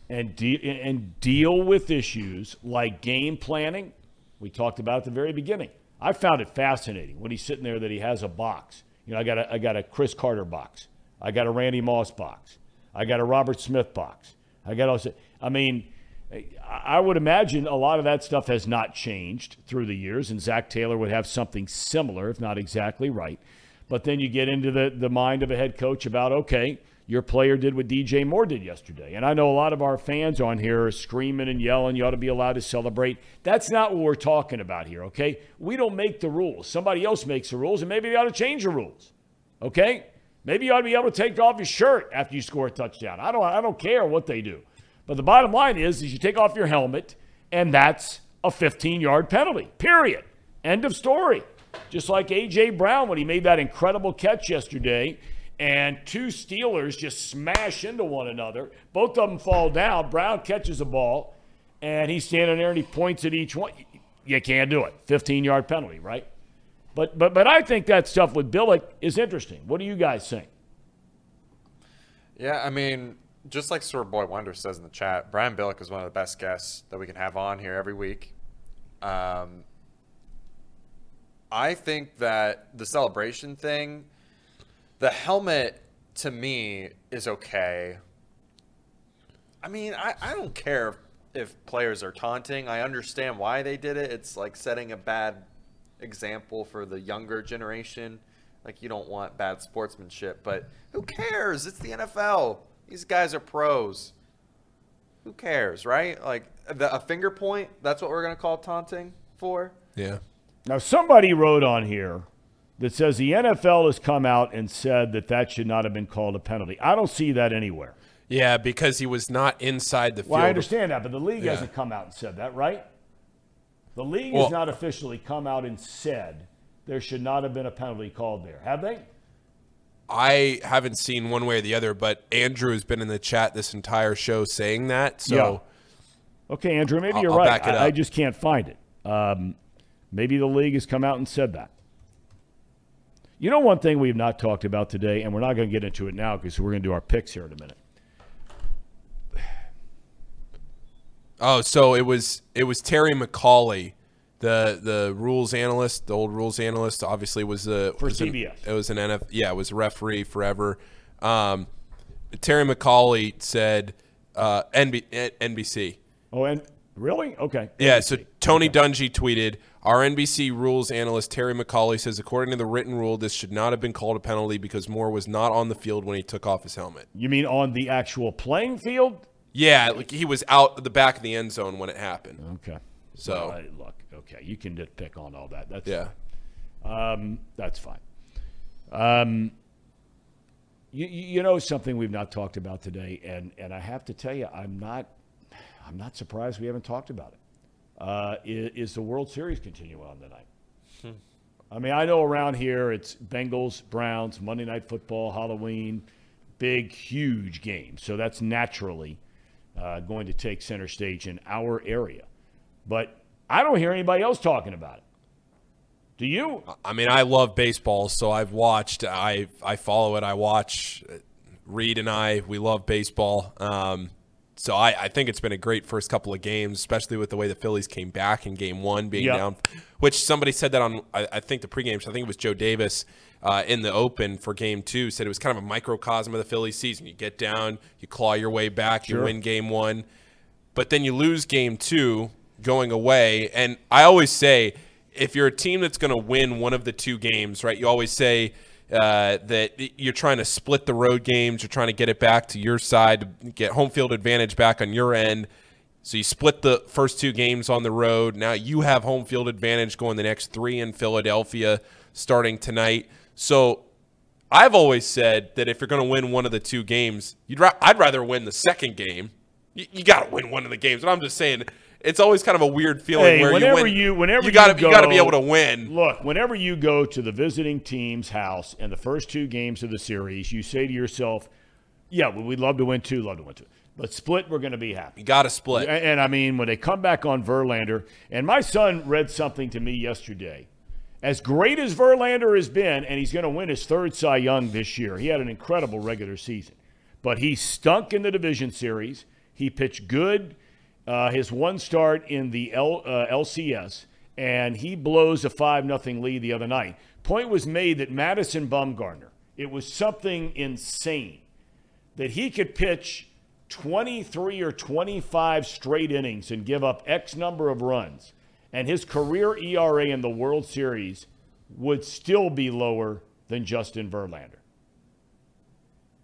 and de- and deal with issues like game planning. We talked about at the very beginning. I found it fascinating when he's sitting there that he has a box. You know, I got a, I got a Cris Carter box. I got a Randy Moss box. I got a Robert Smith box. I got also. I mean I would imagine a lot of that stuff has not changed through the years, and Zac Taylor would have something similar, if not exactly right. But then you get into the, the mind of a head coach about, okay, your player did what DJ Moore did yesterday. And I know a lot of our fans on here are screaming and yelling, you ought to be allowed to celebrate. That's not what we're talking about here, okay? We don't make the rules. Somebody else makes the rules, and maybe they ought to change the rules, okay? Maybe you ought to be able to take off your shirt after you score a touchdown. I don't, I don't care what they do. But the bottom line is, is you take off your helmet, and that's a 15-yard penalty. Period. End of story. Just like A.J. Brown when he made that incredible catch yesterday, and two Steelers just smash into one another. Both of them fall down. Brown catches a ball, and he's standing there and he points at each one. You can't do it. 15-yard penalty, right? But but but I think that stuff with Billick is interesting. What do you guys think? Yeah, I mean, just like Sir Boy Wonder says in the chat, Brian Billick is one of the best guests that we can have on here every week. Um, I think that the celebration thing, the helmet to me is okay. I mean, I, I don't care if players are taunting. I understand why they did it. It's like setting a bad example for the younger generation. Like, you don't want bad sportsmanship, but who cares? It's the NFL. These guys are pros. Who cares, right? Like the, a finger point. That's what we're gonna call taunting for. Yeah. Now somebody wrote on here that says the NFL has come out and said that that should not have been called a penalty. I don't see that anywhere. Yeah, because he was not inside the field. Well, I understand that, but the league yeah. hasn't come out and said that, right? The league well, has not officially come out and said there should not have been a penalty called there, have they? I haven't seen one way or the other, but Andrew has been in the chat this entire show saying that. So, yeah. okay, Andrew, maybe I'll, you're I'll right. I, I, just can't find it. Um, maybe the league has come out and said that. You know, one thing we've not talked about today, and we're not going to get into it now because we're going to do our picks here in a minute. Oh, so it was it was Terry McAulay the the rules analyst, the old rules analyst, obviously was a for was CBS. An, it was an NF, yeah, it was a referee forever. Um, Terry McAulay said uh, NB, NBC. Oh, and really? Okay. Yeah. NBC. So Tony okay. Dungy tweeted. Our NBC rules analyst Terry McAulay says, according to the written rule, this should not have been called a penalty because Moore was not on the field when he took off his helmet. You mean on the actual playing field? Yeah, like he was out the back of the end zone when it happened. Okay. So well, look, okay, you can pick on all that. That's yeah, um, that's fine. Um, you, you know something we've not talked about today, and and I have to tell you, I'm not I'm not surprised we haven't talked about it. Uh, is, is, the World Series continuing on tonight? Hmm. I mean, I know around here it's Bengals, Browns, Monday Night Football, Halloween, big, huge game. So that's naturally uh, going to take center stage in our area. But I don't hear anybody else talking about it. Do you? I mean, I love baseball, so I've watched. I I follow it. I watch. Reed and I, we love baseball. Um, so I, I, think it's been a great first couple of games, especially with the way the Phillies came back in Game One, being yep. down. Which somebody said that on, I, I think the pregame. I think it was Joe Davis uh, in the Open for Game Two. Said it was kind of a microcosm of the Phillies season. You get down, you claw your way back, sure. you win Game One, but then you lose Game Two going away. And I always say, if you're a team that's going to win one of the two games, right? You always say uh, that you're trying to split the road games. You're trying to get it back to your side, to get home field advantage back on your end. So you split the first two games on the road. Now you have home field advantage going the next three in Philadelphia starting tonight. So I've always said that if you're going to win one of the two games, you'd ra- I'd rather win the second game. You, you got to win one of the games. But I'm just saying it's always kind of a weird feeling Hey, where whenever you win. you- whenever you got you got to be able to win. Look, whenever you go to the visiting team's house in the first two games of the series, you say to yourself, "Yeah, well, we'd love to win two, love to win two, but split, we're going to be happy." You got to split. And, and I mean, when they come back on Verlander, and my son read something to me yesterday. As great as Verlander has been, and he's going to win his third Cy Young this year, he had an incredible regular season. But he stunk in the division series. He pitched good uh, his one start in the L, uh, LCS, and he blows a 5 nothing lead the other night. Point was made that Madison Bumgarner, it was something insane that he could pitch 23 or 25 straight innings and give up X number of runs, and his career ERA in the World Series would still be lower than Justin Verlander.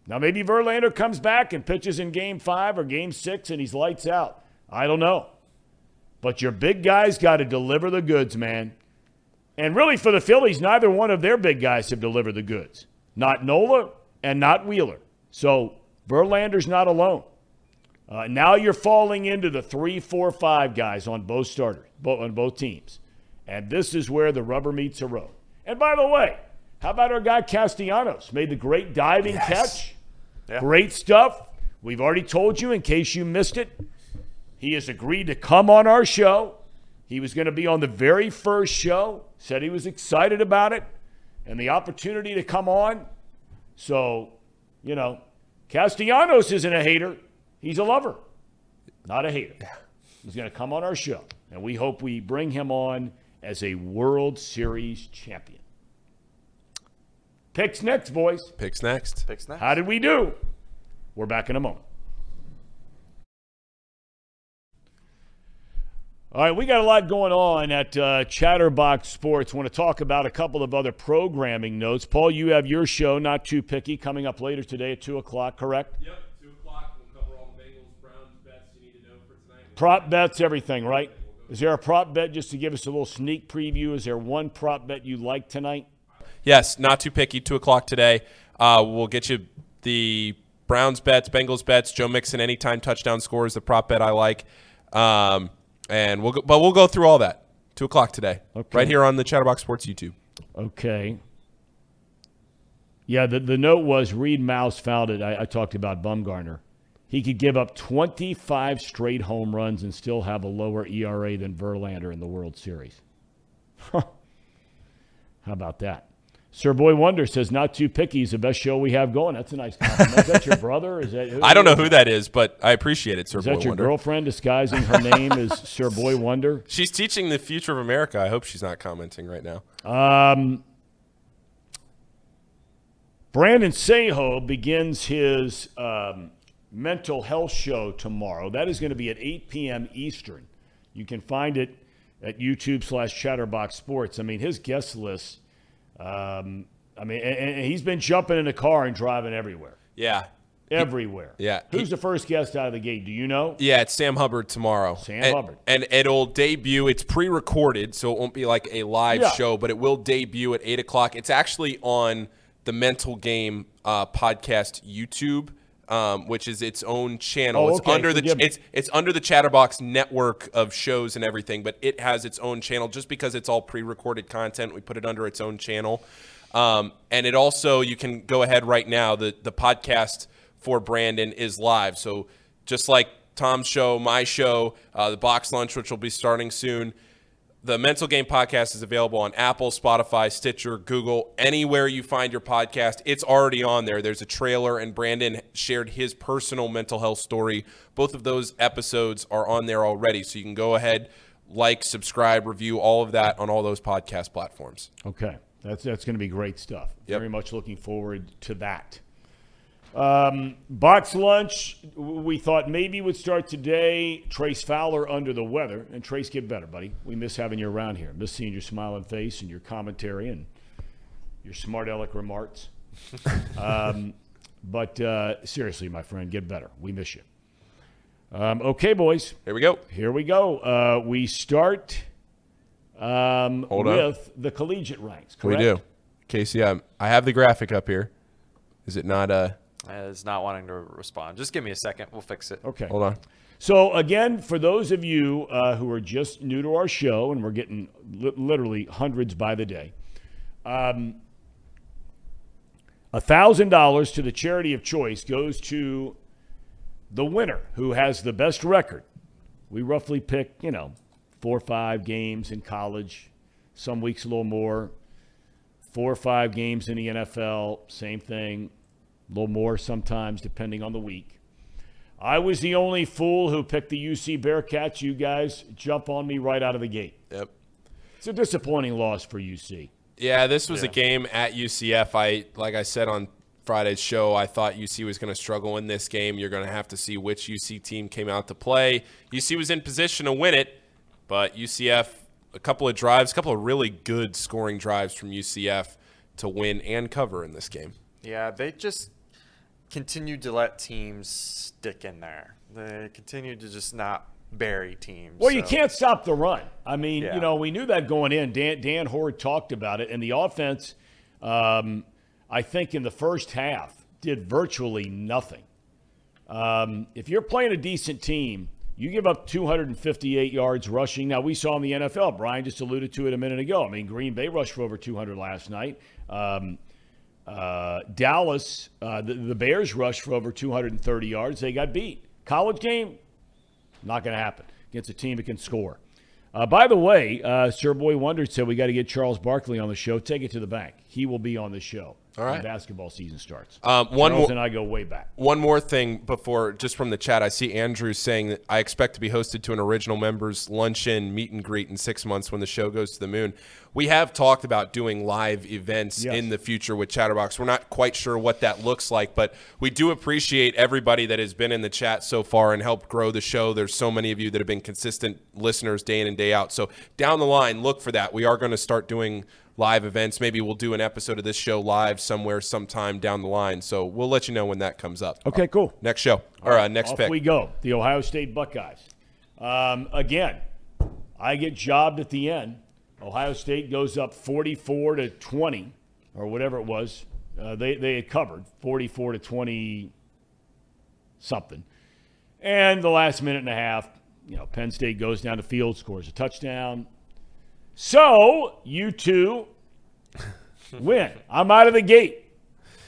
Now, maybe Verlander comes back and pitches in game five or game six and he's lights out. I don't know. But your big guys got to deliver the goods, man. And really, for the Phillies, neither one of their big guys have delivered the goods. Not Nola and not Wheeler. So Verlander's not alone. Uh, now you're falling into the three, four, five guys on both starters, on both teams. And this is where the rubber meets the road. And by the way, how about our guy Castellanos? Made the great diving catch. Yeah. Great stuff. We've already told you in case you missed it. He has agreed to come on our show. He was going to be on the very first show, said he was excited about it and the opportunity to come on. So, you know, Castellanos isn't a hater, he's a lover, not a hater. He's going to come on our show, and we hope we bring him on as a World Series champion. Picks next, boys. Picks next. Picks next. How did we do? We're back in a moment. All right, we got a lot going on at uh, Chatterbox Sports. Want to talk about a couple of other programming notes. Paul, you have your show, Not Too Picky, coming up later today at 2 o'clock, correct? Yep, two o'clock. We'll cover all the Bengals, Browns bets you need to know for tonight. Prop bets, everything, right? Is there a prop bet just to give us a little sneak preview? Is there one prop bet you like tonight? Yes, not too picky. Two o'clock today. Uh, we'll get you the Browns bets, Bengals bets, Joe Mixon anytime touchdown scores, the prop bet I like, um, and we'll go, but we'll go through all that. Two o'clock today, Okay. right here on the Chatterbox Sports YouTube. Okay. Yeah, the, the note was Reed Mouse found it. I, I talked about Bumgarner. He could give up 25 straight home runs and still have a lower ERA than Verlander in the World Series. How about that? Sir Boy Wonder says, not too picky. He's the best show we have going. That's a nice compliment. Is that your brother? Is that, I don't know who that is, but I appreciate it, Sir Is Boy Wonder. Is that your Wonder. girlfriend disguising her name as (laughs) Sir Boy Wonder? She's teaching the future of America. I hope she's not commenting right now. Um, Brandon Seho begins his um, mental health show tomorrow. That is going to be at 8 p.m. Eastern. You can find it at YouTube slash Chatterbox Sports. I mean, his guest list. Um, I mean, and, and he's been jumping in the car and driving everywhere, Yeah, everywhere. yeah, Who's he- the first guest out of the gate? Do you know? Yeah, it's Sam Hubbard tomorrow. Sam and, Hubbard. And it'll debut. It's pre recorded, so it won't be like a live Yeah. show, but it will debut at 8 o'clock. It's actually on the Mental Game uh, podcast YouTube. Um, which is its own channel. Oh, it's okay, under the me. it's it's under the Chatterbox network of shows and everything, but it has its own channel just because it's all pre-recorded content. We put it under its own channel, um, and it also you can go ahead right now. the The podcast for Brandon is live, so just like Thom's show, my show, uh, the box lunch, which will be starting soon. The Mental Game Podcast is available on Apple, Spotify, Stitcher, Google, anywhere you find your podcast. It's already on there. There's a trailer, and Brandon shared his personal mental health story. Both of those episodes are on there already. So you can go ahead, like, subscribe, review all of that on all those podcast platforms. Okay, that's that's going to be great stuff. Yep. Very much looking forward to that. Um, box lunch. We thought maybe would start today. Trace Fowler under the weather, and Trace, get better, buddy. We miss having you around here. Miss seeing your smiling face and your commentary and your smart aleck remarks. (laughs) um, but uh, seriously, my friend, get better. We miss you. Um, okay, boys. Here we go. Here we go. Uh, we start um, with the collegiate ranks. Correct? We do. Casey, um, I have the graphic up here. Is it not? Uh, Is not wanting to respond. Just give me a second. We'll fix it. Okay. hold on. So, again, for those of you uh, who are just new to our show, and we're getting li- literally hundreds by the day, um, $1,000 to the charity of choice goes to the winner who has the best record. We roughly pick, you know, four or five games in college, some weeks a little more, four or five games in the NFL, same thing, a little more sometimes depending on the week. I was the only fool who picked the UC Bearcats. You guys jump on me right out of the gate. Yep. It's a disappointing loss for UC. Yeah, this was a game at UCF. I like I said on Friday's show, I thought UC was going to struggle in this game. You're going to have to see which UC team came out to play. UC was in position to win it, but UCF a couple of drives, a couple of really good scoring drives from UCF to win and cover in this game. Yeah, they just continued to let teams stick in there. They continued to just not bury teams. Well, you can't stop the run. I mean, Yeah. you know, we knew that going in. Dan, Dan Hoard talked about it, and the offense, um, I think, in the first half, did virtually nothing. Um, if you're playing a decent team, you give up 258 yards rushing. Now, we saw in the NFL, Brian just alluded to it a minute ago. I mean, Green Bay rushed for over 200 last night. Um, uh, Dallas, uh, the, the Bears rushed for over 230 yards. They got beat. College game, not going to happen against a team that can score. Uh, by the way, uh, Sir Boy Wonder said we got to get Charles Barkley on the show. Take it to the bank. He will be on the show. All right. Basketball season starts. Um, one Charles more, and I go way back. One more thing before, just from the chat, I see Andrew saying that I expect to be hosted to an original members luncheon meet and greet in six months when the show goes to the moon. We have talked about doing live events Yes. in the future with Chatterbox. We're not quite sure what that looks like, but we do appreciate everybody that has been in the chat so far and helped grow the show. There's so many of you that have been consistent listeners day in and day out. So down the line, look for that. We are going to start doing live events. Maybe we'll do an episode of this show live somewhere sometime down the line. So we'll let you know when that comes up. Okay, cool. Next show or uh, next Off pick. we go. The Ohio State Buckeyes. Um, again, I get jobbed at the end. Ohio State goes up 44 to 20, or whatever it was. Uh, they, they had covered 44 to 20 something. And the last minute and a half, you know, Penn State goes down the field, scores a touchdown. So you two (laughs) win. I'm out of the gate.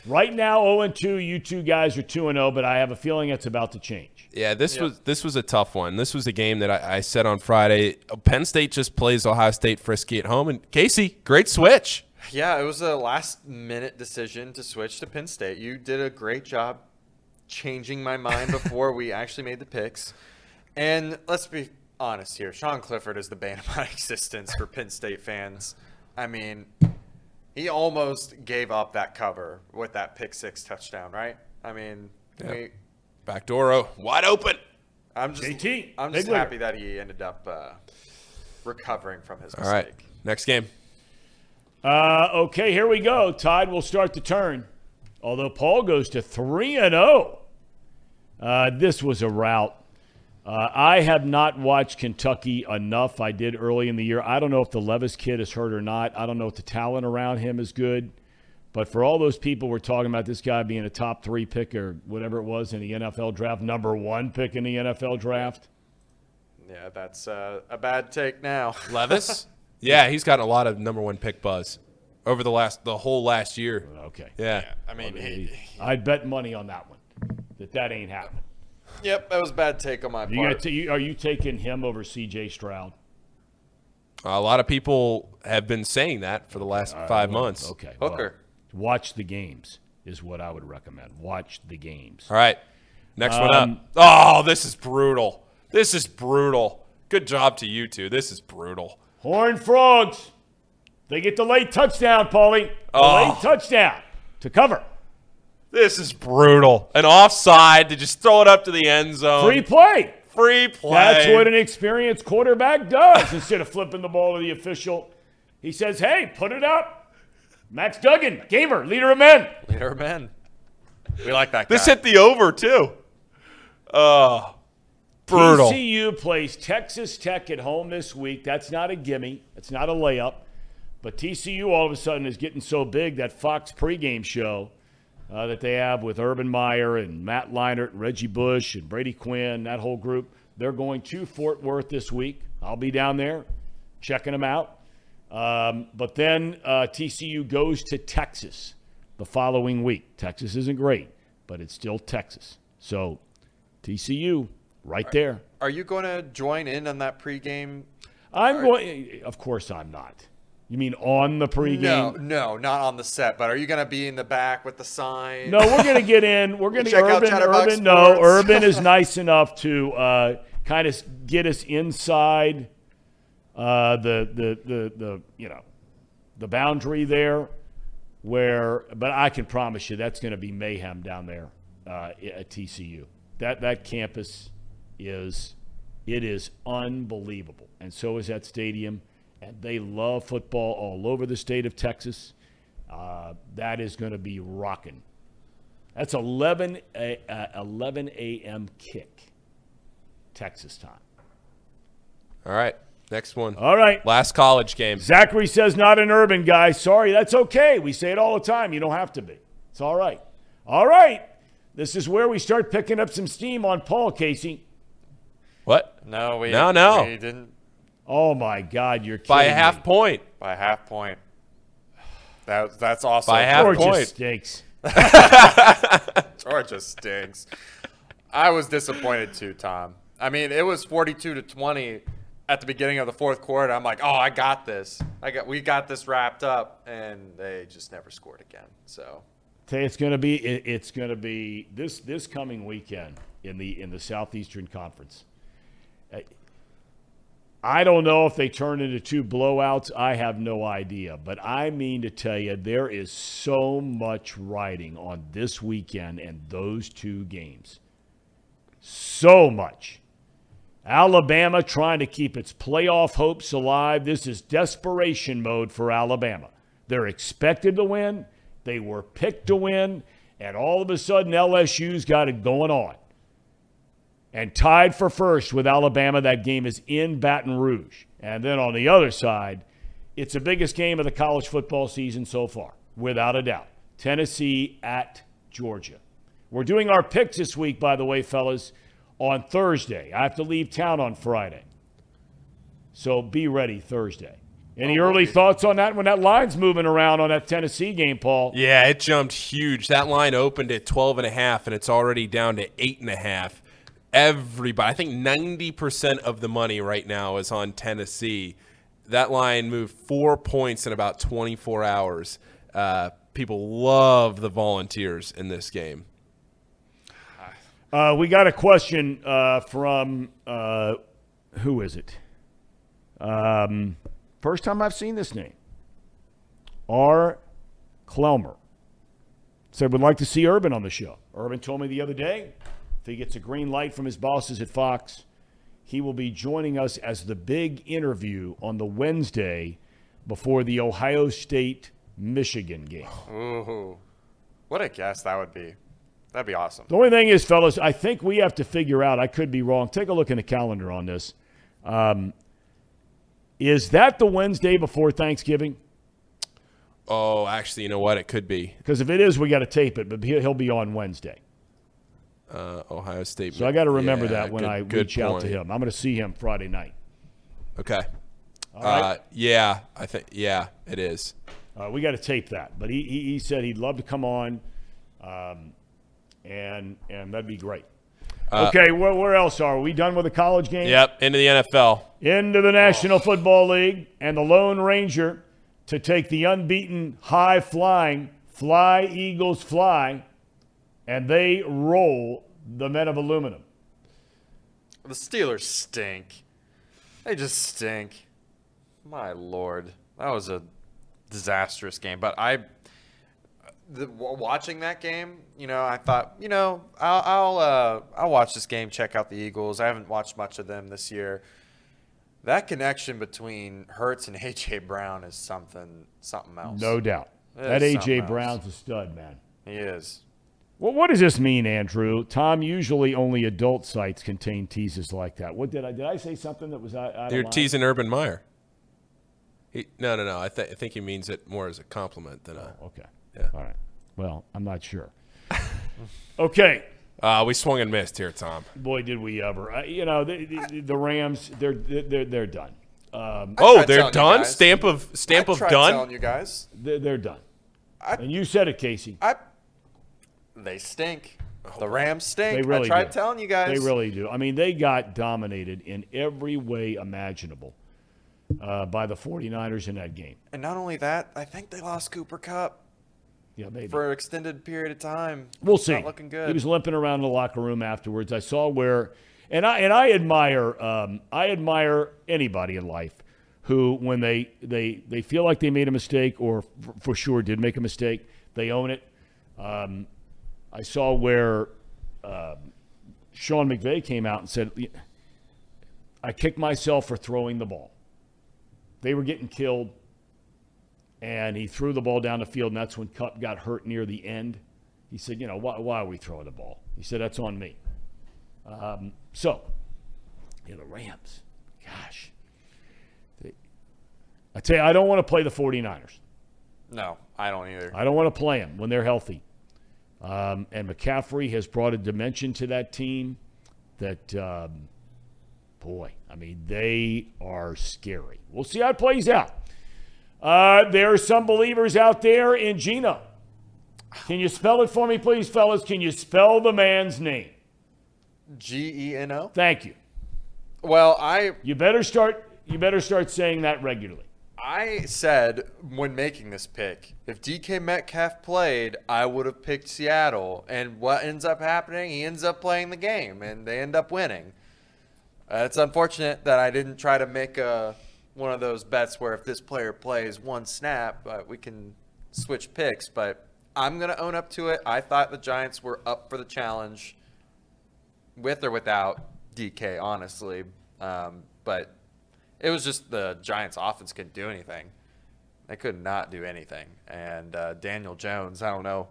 Right now, 0 2. You two guys are 2 0, but I have a feeling it's about to change. Yeah, this was this was a tough one. This was a game that I, I said on Friday. Uh, Penn State just plays Ohio State frisky at home, and Casey, great switch. Yeah, it was a last minute decision to switch to Penn State. You did a great job changing my mind (laughs) before we actually made the picks. And let's be honest here Sean Clifford is the bane of my (laughs) existence for Penn State fans. I mean, he almost gave up that cover with that pick six touchdown, right? I mean, Yeah. we, Back door oh, wide open. I'm just JT, I'm just happy that he ended up uh, recovering from his All mistake. right, next game. Uh, okay, here we go. Tide will start the turn. Although Paul goes to 3 and 0. Uh, this was a rout. Uh, I have not watched Kentucky enough. I did early in the year. I don't know if the Levis kid is hurt or not. I don't know if the talent around him is good. But for all those people we're talking about this guy being a top three pick or whatever it was in the NFL draft, number one pick in the NFL draft. Yeah, that's uh, a bad take now. (laughs) Levis. (laughs) yeah, he's gotten a lot of number one pick buzz over the last the whole last year. Okay. Yeah. I mean, he, I'd bet money on that one. That that ain't happening. Yep, that was a bad take on my You part. got to, you, are you taking him over C.J. Stroud? A lot of people have been saying that for the last five months. Okay. well, Hooker. watch the games is what I would recommend. Watch the games. All right, next one Um, up. Oh, this is brutal. This is brutal. Good job to you two. This is brutal. Horned Frogs. They get the late touchdown, Paulie. The Oh. late touchdown to cover. This is brutal. An offside to just throw it up to the end zone. Free play. Free play. That's what an experienced quarterback does. Instead of flipping the ball to the official, he says, hey, put it up. Max Duggan, gamer, leader of men. Leader of men. We like that guy. This hit the over too. Oh, brutal. TCU plays Texas Tech at home this week. That's not a gimme. It's not a layup. But TCU all of a sudden is getting so big that Fox pregame show uh, that they have with Urban Meyer and Matt Leinart and Reggie Bush and Brady Quinn, that whole group, They're going to Fort Worth this week. I'll be down there checking them out. Um, but then uh, TCU goes to Texas the following week. Texas isn't great, but it's still Texas. So TCU right there. Are you going to join in on that pregame? I'm going. Of course, I'm not. You mean on the pregame? No, no, not on the set. But are you going to be in the back with the sign? No, we're going to get in. We're (laughs) going to Urban. Urban, no, Urban is (laughs) nice enough to uh, kind of get us inside uh, the, the the the you know the boundary there. Where, but I can promise you that's going to be mayhem down there uh, at TCU. That that campus is it is unbelievable, and so is that stadium. And they love football all over the state of Texas. Uh, that is going to be rocking. That's 11 a, uh, 11 a.m. kick, Texas time. All right. Next one. All right. Last college game. Zachary says not an urban guy. Sorry, that's okay. We say it all the time. You don't have to be. It's all right. All right. This is where we start picking up some steam on Paul Casey. What? No, we No, no. we didn't Oh my God, you're By a half me. point. by a half point. That that's awesome. By half Georgia point. stinks. (laughs) Georgia stinks. I was disappointed too, Thom. I mean, it was 42 to 20 at the beginning of the fourth quarter. I'm like, oh, I got this. I got, we got this wrapped up, and they just never scored again. So it's going to be it's going to be this this coming weekend in the in the Southeastern Conference. I don't know if they turn into two blowouts. I have no idea, but I mean to tell you, there is so much riding on this weekend and those two games. So much. Alabama trying to keep its playoff hopes alive. This is desperation mode for Alabama. They're expected to win. They were picked to win. And all of a sudden, LSU's got it going on. And tied for first with Alabama. That game is in Baton Rouge. And then on the other side, it's the biggest game of the college football season so far, without a doubt. Tennessee at Georgia. We're doing our picks this week, by the way, fellas, on Thursday. I have to leave town on Friday. So be ready Thursday. Any Oh, early thoughts on that when that line's moving around on that Tennessee game, Paul? Yeah, it jumped huge. That line opened at 12 and a half, and it's already down to eight and a half. Everybody, I think 90% of the money right now is on Tennessee. That line moved four points in about 24 hours. Uh, people love the Volunteers in this game. Uh, we got a question uh, from uh, who is it? Um, first time I've seen this name. R. Clelmer said would like to see Urban on the show. Urban told me the other day if he gets a green light from his bosses at Fox, he will be joining us as the big interview on the Wednesday before the Ohio State Michigan game. Ooh, what a guess that would be. That'd be awesome. The only thing is, fellas, I think we have to figure out. I could be wrong. Take a look in the calendar on this. Um, is that the Wednesday before Thanksgiving? Oh, actually, you know what? It could be Because if it is, we got to tape it. But he- he'll be on Wednesday, uh, Ohio State. so I got to remember Yeah, that when good- I good reach out to him. I'm going to see him Friday night. Okay. All right, Uh, yeah, I think. Yeah, it is. uh, we got to tape that. But he, he he said he'd love to come on, um, and and that'd be great. okay, where, where else are we? we done with the college game? Yep. Into the NFL. into the National Football League and the Lone Ranger to take the unbeaten high flying Fly Eagles Fly, and they roll the men of aluminum. The Steelers stink. They just stink. My lord, that was a disastrous game. But I, the, watching that game, you know, I thought, you know, I'll I'll, uh, I'll watch this game, check out the Eagles. I haven't watched much of them this year. That connection between Hurts and AJ Brown is something something else. No doubt. That That A.J. else. Brown's a stud, man. he is. Well, what does this mean, Andrew? Thom, usually only adult sites contain teases like that. What did I did I say something that was out, out You're of teasing Urban Meyer. He, no, no, no. I, th- I think he means it more as a compliment than a. Okay. Yeah. All right. Well, I'm not sure. (laughs) okay. Uh, we swung and missed here, Thom. Boy, did we ever! Uh, you know, the, the, the Rams, they're they're they're done. Um, Oh, they're done. Stamp of stamp I of done. telling you guys. they're, they're done. I- and you said it, Casey. I, they stink. The Rams stink. They really I tried do. telling you guys. They really do. I mean, they got dominated in every way imaginable uh, by the 49ers in that game. And not only that, I think they lost Cooper Kupp Yeah, maybe. for an extended period of time. We'll see. Not looking good. He was limping around in the locker room afterwards. I saw where, and I and I admire um, I admire anybody in life who, when they they they feel like they made a mistake or f- for sure did make a mistake, they own it. Um, I saw where um Sean McVay came out and said, "I kicked myself for throwing the ball." They were getting killed and he threw the ball down the field, and that's when Kupp got hurt near the end. He said, "You know, why, why are we throwing the ball?" He said, "That's on me." Um, so, you know, the Rams, gosh, they, I tell you, I don't want to play the 49ers. no, I don't either. I don't want to play them when they're healthy. Um, and McCaffrey has brought a dimension to that team that, um, boy, I mean, they are scary. We'll see how it plays out. Uh, there are some believers out there in Gino. Can you spell it for me, please, fellas? Can you spell the man's name? G E N O. Thank you. Well, I You better start. You better start saying that regularly. I said when making this pick, if DK Metcalf played, I would have picked Seattle. And what ends up happening? He ends up playing the game, and they end up winning. Uh, it's unfortunate that I didn't try to make a one of those bets where if this player plays one snap, uh, we can switch picks. But I'm gonna own up to it. I thought the Giants were up for the challenge, with or without DK, honestly. Um, but it was just the Giants' offense couldn't do anything. They could not do anything. And uh, Daniel Jones, I don't know.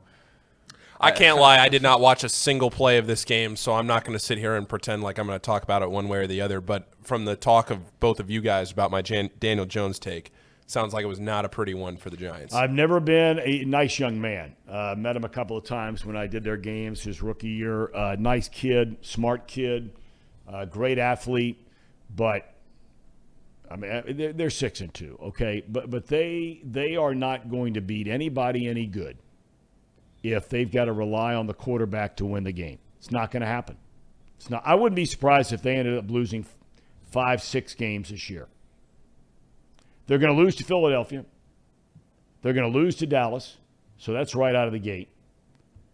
I can't lie. I did not watch a single play of this game, so I'm not going to sit here and pretend like I'm going to talk about it one way or the other. But from the talk of both of you guys about my Jan- Daniel Jones take, sounds like it was not a pretty one for the Giants. I've never been a nice young man. Uh, met him a couple of times when I did their games his rookie year. Uh, nice kid, smart kid, uh, great athlete, but I mean they're, they're six and two, okay. But but they they are not going to beat anybody any good if they've got to rely on the quarterback to win the game. It's not going to happen. It's not. I wouldn't be surprised if they ended up losing five, six games this year. They're going to lose to Philadelphia. They're going to lose to Dallas, so that's right out of the gate.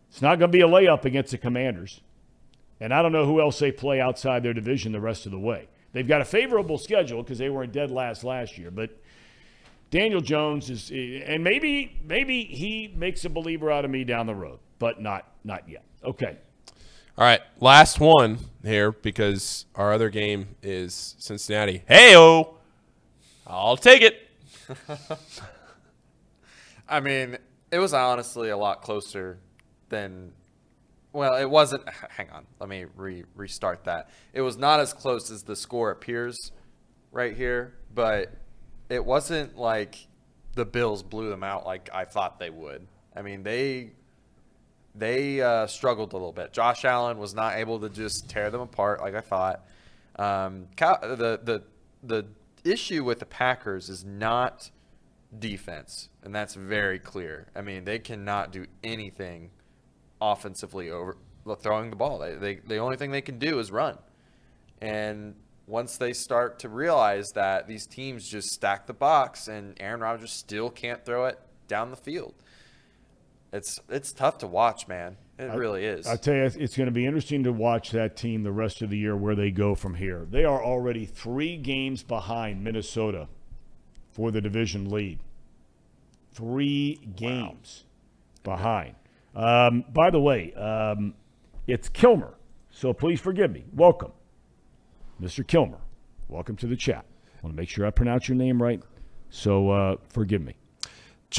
It's not going to be a layup against the Commanders. And I don't know who else they play outside their division the rest of the way. They've got a favorable schedule because they were in dead last last year, but Daniel Jones is and maybe maybe he makes a believer out of me down the road, but not not yet. Okay. All right, last one here because our other game is Cincinnati. Hey, oh, I'll take it. (laughs) I mean, it was honestly a lot closer than. Well, it wasn't. (laughs) Hang on. Let me re- restart that. It was not as close as the score appears right here, but it wasn't like the Bills blew them out like I thought they would. I mean, they they uh, struggled a little bit. Josh Allen was not able to just tear them apart like I thought. Um, the the the issue with the Packers is not defense, and that's very clear. I mean, they cannot do anything offensively over throwing the ball. They, they the only thing they can do is run. And once they start to realize that these teams just stack the box and Aaron Rodgers still can't throw it down the field, it's it's tough to watch, man. It really is. I tell you, it's going to be interesting to watch that team the rest of the year where they go from here. They are already three games behind Minnesota for the division lead. Three games behind. Um, by the way, um, it's Kilmer, so please forgive me. Welcome, Mr. Kilmer. Welcome to the chat. I want to make sure I pronounce your name right, so uh, forgive me.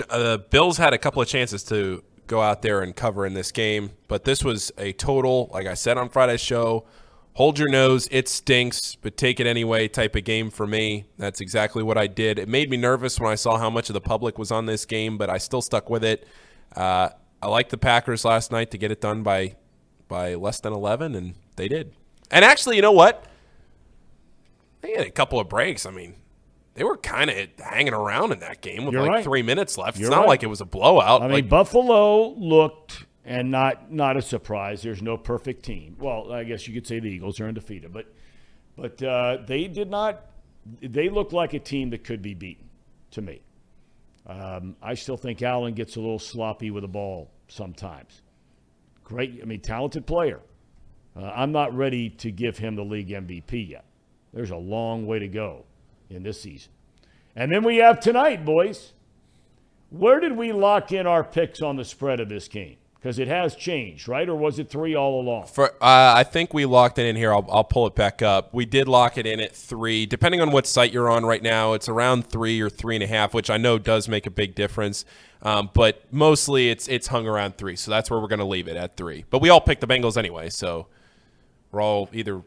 Uh, Bills had a couple of chances to go out there and cover in this game, but this was a total, like I said on Friday's show, hold your nose, it stinks, but take it anyway type of game for me. That's exactly what I did. It made me nervous when I saw how much of the public was on this game, but I still stuck with it. Uh, I liked the Packers last night to get it done by by less than 11, and they did. And actually, you know what? They had a couple of breaks. I mean, they were kind of hanging around in that game with You're like right. three minutes left. You're it's not right. like it was a blowout. I mean, like, Buffalo looked, and not not a surprise. There's no perfect team. Well, I guess you could say the Eagles are undefeated, but but uh, they did not. They looked like a team that could be beaten. To me, um, I still think Allen gets a little sloppy with the ball sometimes. Great, I mean, talented player. Uh, I'm not ready to give him the league MVP yet. There's a long way to go in this season. And then we have tonight, boys. Where did we lock in our picks on the spread of this game? Because it has changed, right? Or was it three all along? For uh, I think we locked it in here. I'll, I'll pull it back up. We did lock it in at three. Depending on what site you're on right now, it's around three or three and a half, which I know does make a big difference. Um, but mostly it's it's hung around three, so that's where we're going to leave it at three. But we all picked the Bengals anyway, so we're all either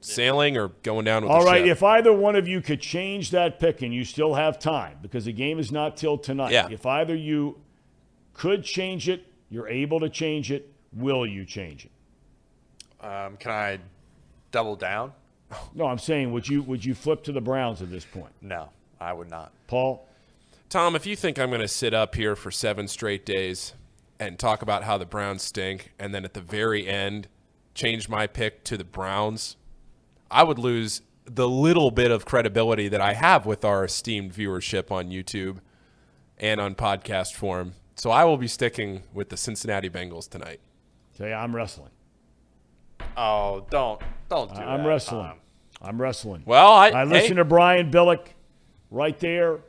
sailing or going down with All right. ship. If either one of you could change that pick, and you still have time because the game is not till tonight. Yeah. If either you could change it, you're able to change it. Will you change it? Um, can I double down? No, I'm saying would you would you flip to the Browns at this point, No, I would not. Paul? Thom, if you think I'm going to sit up here for seven straight days and talk about how the Browns stink, and then at the very end change my pick to the Browns, I would lose the little bit of credibility that I have with our esteemed viewership on YouTube and on podcast form. So I will be sticking with the Cincinnati Bengals tonight. Say I'm wrestling. Oh, don't don't do I'm that, wrestling. Thom. I'm wrestling. Well, I, I hey, listen to Brian Billick right there,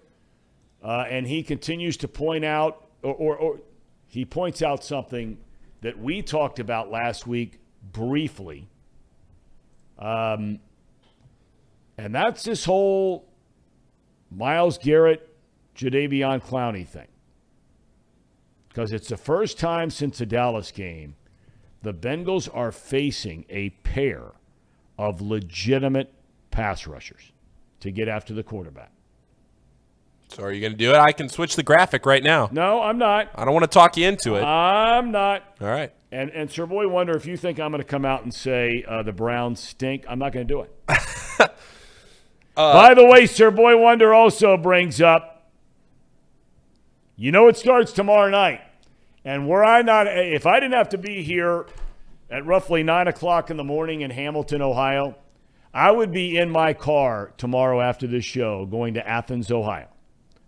uh, and he continues to point out, or, or, or he points out something that we talked about last week briefly. Um, and that's this whole Myles Garrett, Jadeveon Clowney thing. Because it's the first time since the Dallas game the Bengals are facing a pair of legitimate pass rushers to get after the quarterback. so are you going to do it? I can switch the graphic right now. No, I'm not. I don't want to talk you into it. I'm not. All right. And and Sir Boy Wonder, if you think I'm going to come out and say uh, the Browns stink, I'm not going to do it. (laughs) By the way, Sir Boy Wonder also brings up, you know, it starts tomorrow night, and were I not, if I didn't have to be here at roughly nine o'clock in the morning in Hamilton, Ohio, I would be in my car tomorrow after this show going to Athens, Ohio.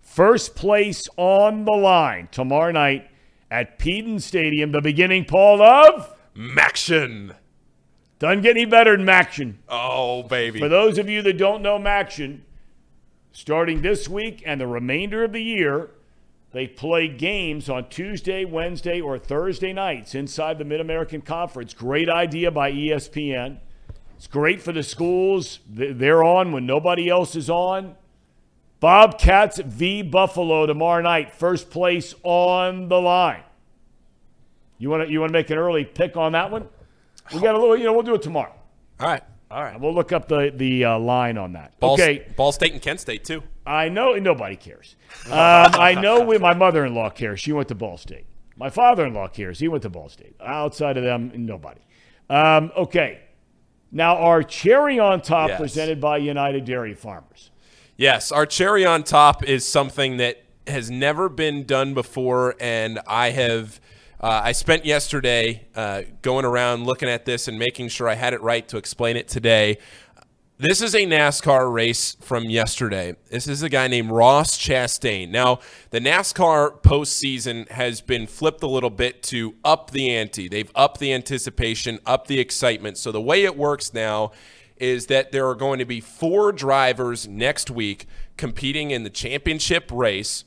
First place on the line tomorrow night at Peden Stadium, the beginning, Paul, of MACtion. doesn't get any better than MACtion. Oh, baby. For those of you that don't know MACtion, starting this week and the remainder of the year, they play games on Tuesday, Wednesday, or Thursday nights inside the Mid American Conference. Great idea by ESPN. It's great for the schools. They're on when nobody else is on. Bobcats v. Buffalo tomorrow night. First place on the line. You want to you want to make an early pick on that one? We got a little. You know, we'll do it tomorrow. All right. All right. We'll look up the the uh, line on that. Ball, okay, Ball State and Kent State, too. I know nobody cares. Um, I know we, my mother-in-law cares. She went to Ball State. My father-in-law cares. He went to Ball State. Outside of them, nobody. Um, okay. Now our cherry on top Yes. presented by United Dairy Farmers. Yes, our cherry on top is something that has never been done before, and I have. Uh, I spent yesterday uh, going around looking at this and making sure I had it right to explain it today. This is a NASCAR race from yesterday. This is a guy named Ross Chastain. Now, the NASCAR postseason has been flipped a little bit to up the ante. They've upped the anticipation, up the excitement. So the way it works now is that there are going to be four drivers next week competing in the championship race.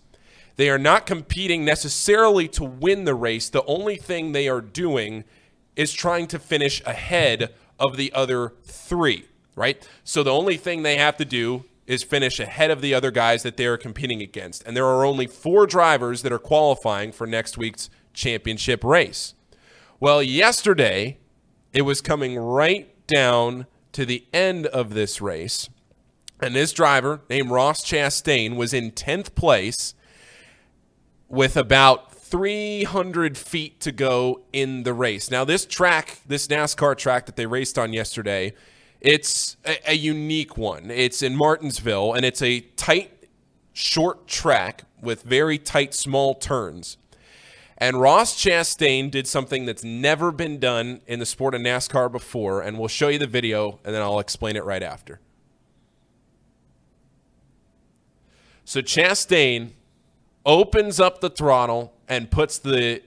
They are not competing necessarily to win the race. The only thing they are doing is trying to finish ahead of the other three, right? So the only thing they have to do is finish ahead of the other guys that they are competing against. And there are only four drivers that are qualifying for next week's championship race. Well, yesterday, it was coming right down to the end of this race. And this driver named Ross Chastain was in 10th place with about 300 feet to go in the race. Now, this track, this NASCAR track that they raced on yesterday, it's a, a unique one. It's in Martinsville, and it's a tight, short track with very tight, small turns. And Ross Chastain did something that's never been done in the sport of NASCAR before, and we'll show you the video, and then I'll explain it right after. So Chastain opens up the throttle and puts the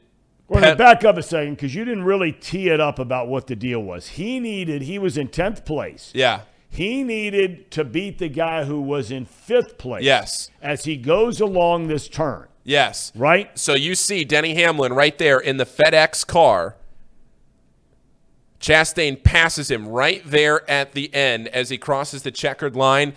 We're going to back up a second because you didn't really tee it up about what the deal was. He needed, he was in 10th place. yeah He needed to beat the guy who was in fifth place. Yes. As he goes along this turn, yes right? So you see Denny Hamlin right there in the FedEx car. Chastain passes him right there at the end as he crosses the checkered line.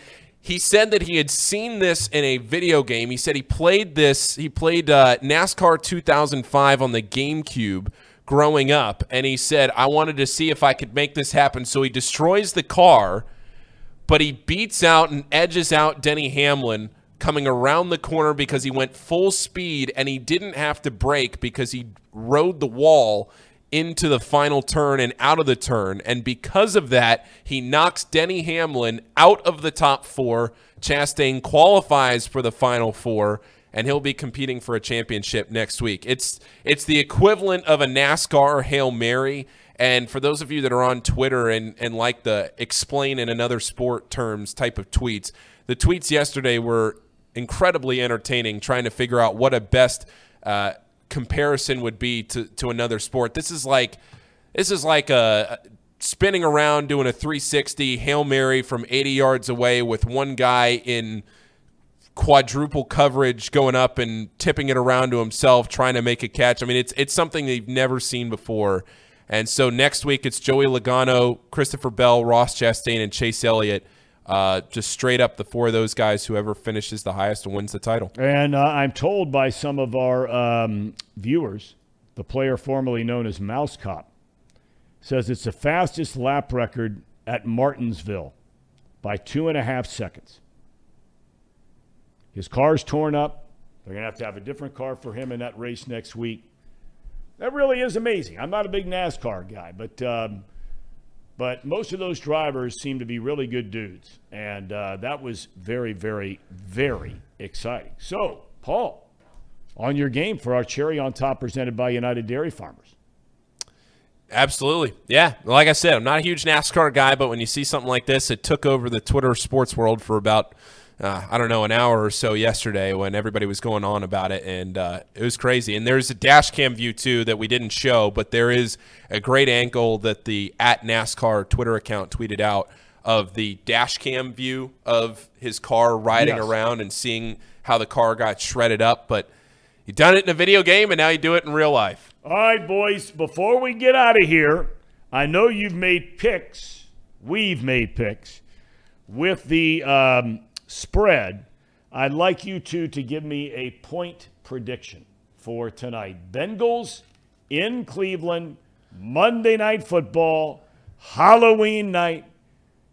He said that he had seen this in a video game. He said he played this, he played uh, NASCAR 2005 on the GameCube growing up, and he said, I wanted to see if I could make this happen. So he destroys the car, but he beats out and edges out Denny Hamlin coming around the corner because he went full speed and he didn't have to brake because he rode the wall into the final turn and out of the turn. And because of that, he knocks Denny Hamlin out of the top four. Chastain qualifies for the final four. And he'll be competing for a championship next week. It's it's the equivalent of a NASCAR Hail Mary. And for those of you that are on Twitter and, and like the explain in another sport terms type of tweets, the tweets yesterday were incredibly entertaining, trying to figure out what a best uh, comparison would be to, to another sport. This is like this is like a spinning around doing a 360 hail mary from 80 yards away with one guy in quadruple coverage going up and tipping it around to himself trying to make a catch. I mean, it's it's something they've never seen before. And so next week it's Joey Logano, Christopher Bell, Ross Chastain, and Chase Elliott. Uh, just straight up the four of those guys, whoever finishes the highest wins the title. And uh, I'm told by some of our um, viewers, the player formerly known as Mouse Cop, says it's the fastest lap record at Martinsville by two and a half seconds. His car's torn up. They're going to have to have a different car for him in that race next week. That really is amazing. I'm not a big NASCAR guy, but um, but most of those drivers seem to be really good dudes, and uh, that was very, very, very exciting. So, Paul, on your game for our cherry on top presented by United Dairy Farmers. Absolutely. Yeah. Like I said, I'm not a huge NASCAR guy, but when you see something like this, it took over the Twitter sports world for about, uh, I don't know, an hour or so yesterday when everybody was going on about it. And uh, it was crazy. And there's a dash cam view, too, that we didn't show, but there is a great angle that the at NASCAR Twitter account tweeted out of the dash cam view of his car riding Yes. around and seeing how the car got shredded up. But you done it in a video game, and now you do it in real life. All right, boys, before we get out of here, I know you've made picks. We've made picks with the um, spread. I'd like you two to give me a point prediction for tonight. Bengals in Cleveland, Monday Night Football, Halloween night.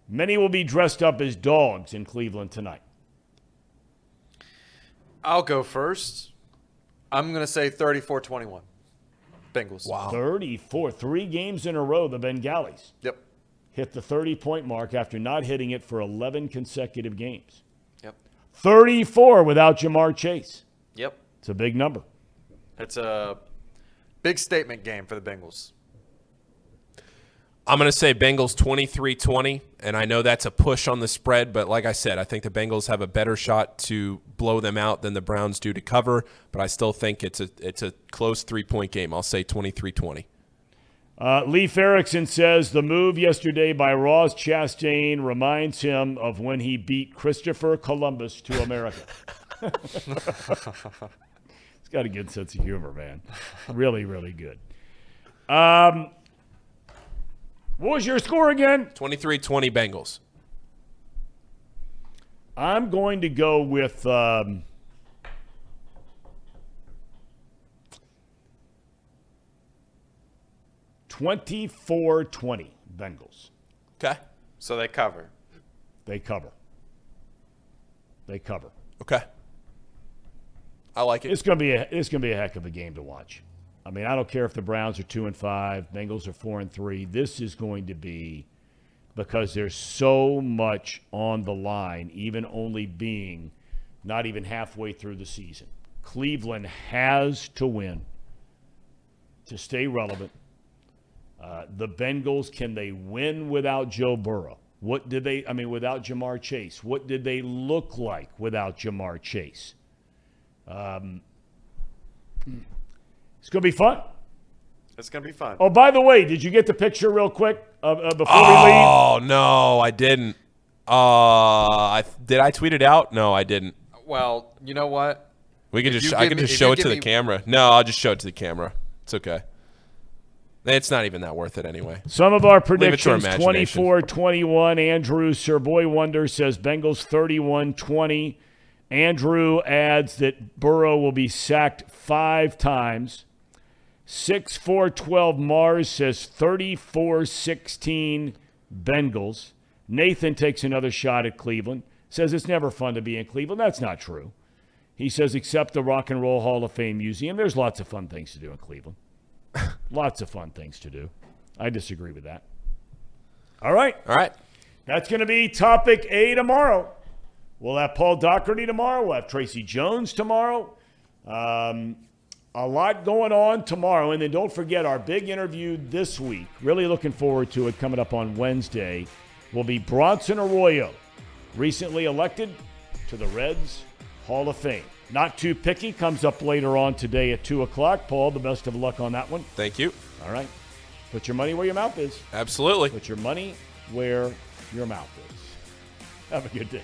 Many will be dressed up as dogs in Cleveland tonight. I'll go first. I'm going to say 34 21. Bengals. Wow. 34, three games in a row, the Bengalis. Yep. hit the 30 point mark after not hitting it for 11 consecutive games. Yep. 34 without Ja'Marr Chase. Yep. It's a big number. It's a big statement game for the Bengals. I'm going to say Bengals 23 20. And I know that's a push on the spread, but like I said, I think the Bengals have a better shot to blow them out than the Browns do to cover. But I still think it's a, it's a close three point game. I'll say 23 20. Uh, Leif Erikson says the move yesterday by Ross Chastain reminds him of when he beat Christopher Columbus to America. (laughs) He's got a good sense of humor, man. Really, really good. Um, what was your score again? 23 20 Bengals. I'm going to go with um, twenty-four twenty Bengals. Okay. So they cover. They cover. They cover. Okay. I like it. It's gonna be a it's gonna be a heck of a game to watch. I mean, I don't care if the Browns are two and five, Bengals are four and three. This is going to be because there's so much on the line, even only being not even halfway through the season. Cleveland has to win to stay relevant. Uh, the Bengals, can they win without Joe Burrow? What did they, I mean, without Ja'Marr Chase? What did they look like without Ja'Marr Chase? Um, it's going to be fun. It's gonna be fun. Oh, by the way, did you get the picture real quick uh, uh, before we leave? Oh no, I didn't. Uh, I did I tweet it out? No, I didn't. Well, you know what? We can If just I can me- just show it to give the me- camera. No, I'll just show it to the camera. It's okay. It's not even that worth it anyway. Some of our it to our predictions imagination. 24 21. Andrew, Sir Boy Wonder says Bengals 31 20. Andrew adds that Burrow will be sacked five times. 6 4 12 Mars says 34 16 Bengals. Nathan takes another shot at Cleveland. Says it's never fun to be in Cleveland. That's not true. He says, except the Rock and Roll Hall of Fame Museum, there's lots of fun things to do in Cleveland. Lots of fun things to do. I disagree with that. All right. All right. That's going to be topic A tomorrow. We'll have Paul Doherty tomorrow. We'll have Tracy Jones tomorrow. Um, a lot going on tomorrow. And then don't forget our big interview this week. Really looking forward to it coming up on Wednesday. Will be Bronson Arroyo, recently elected to the Reds Hall of Fame. Not too picky, comes up later on today at 2 o'clock. Paul, the best of luck on that one. Thank you. All right. Put your money where your mouth is. Absolutely. Put your money where your mouth is. Have a good day.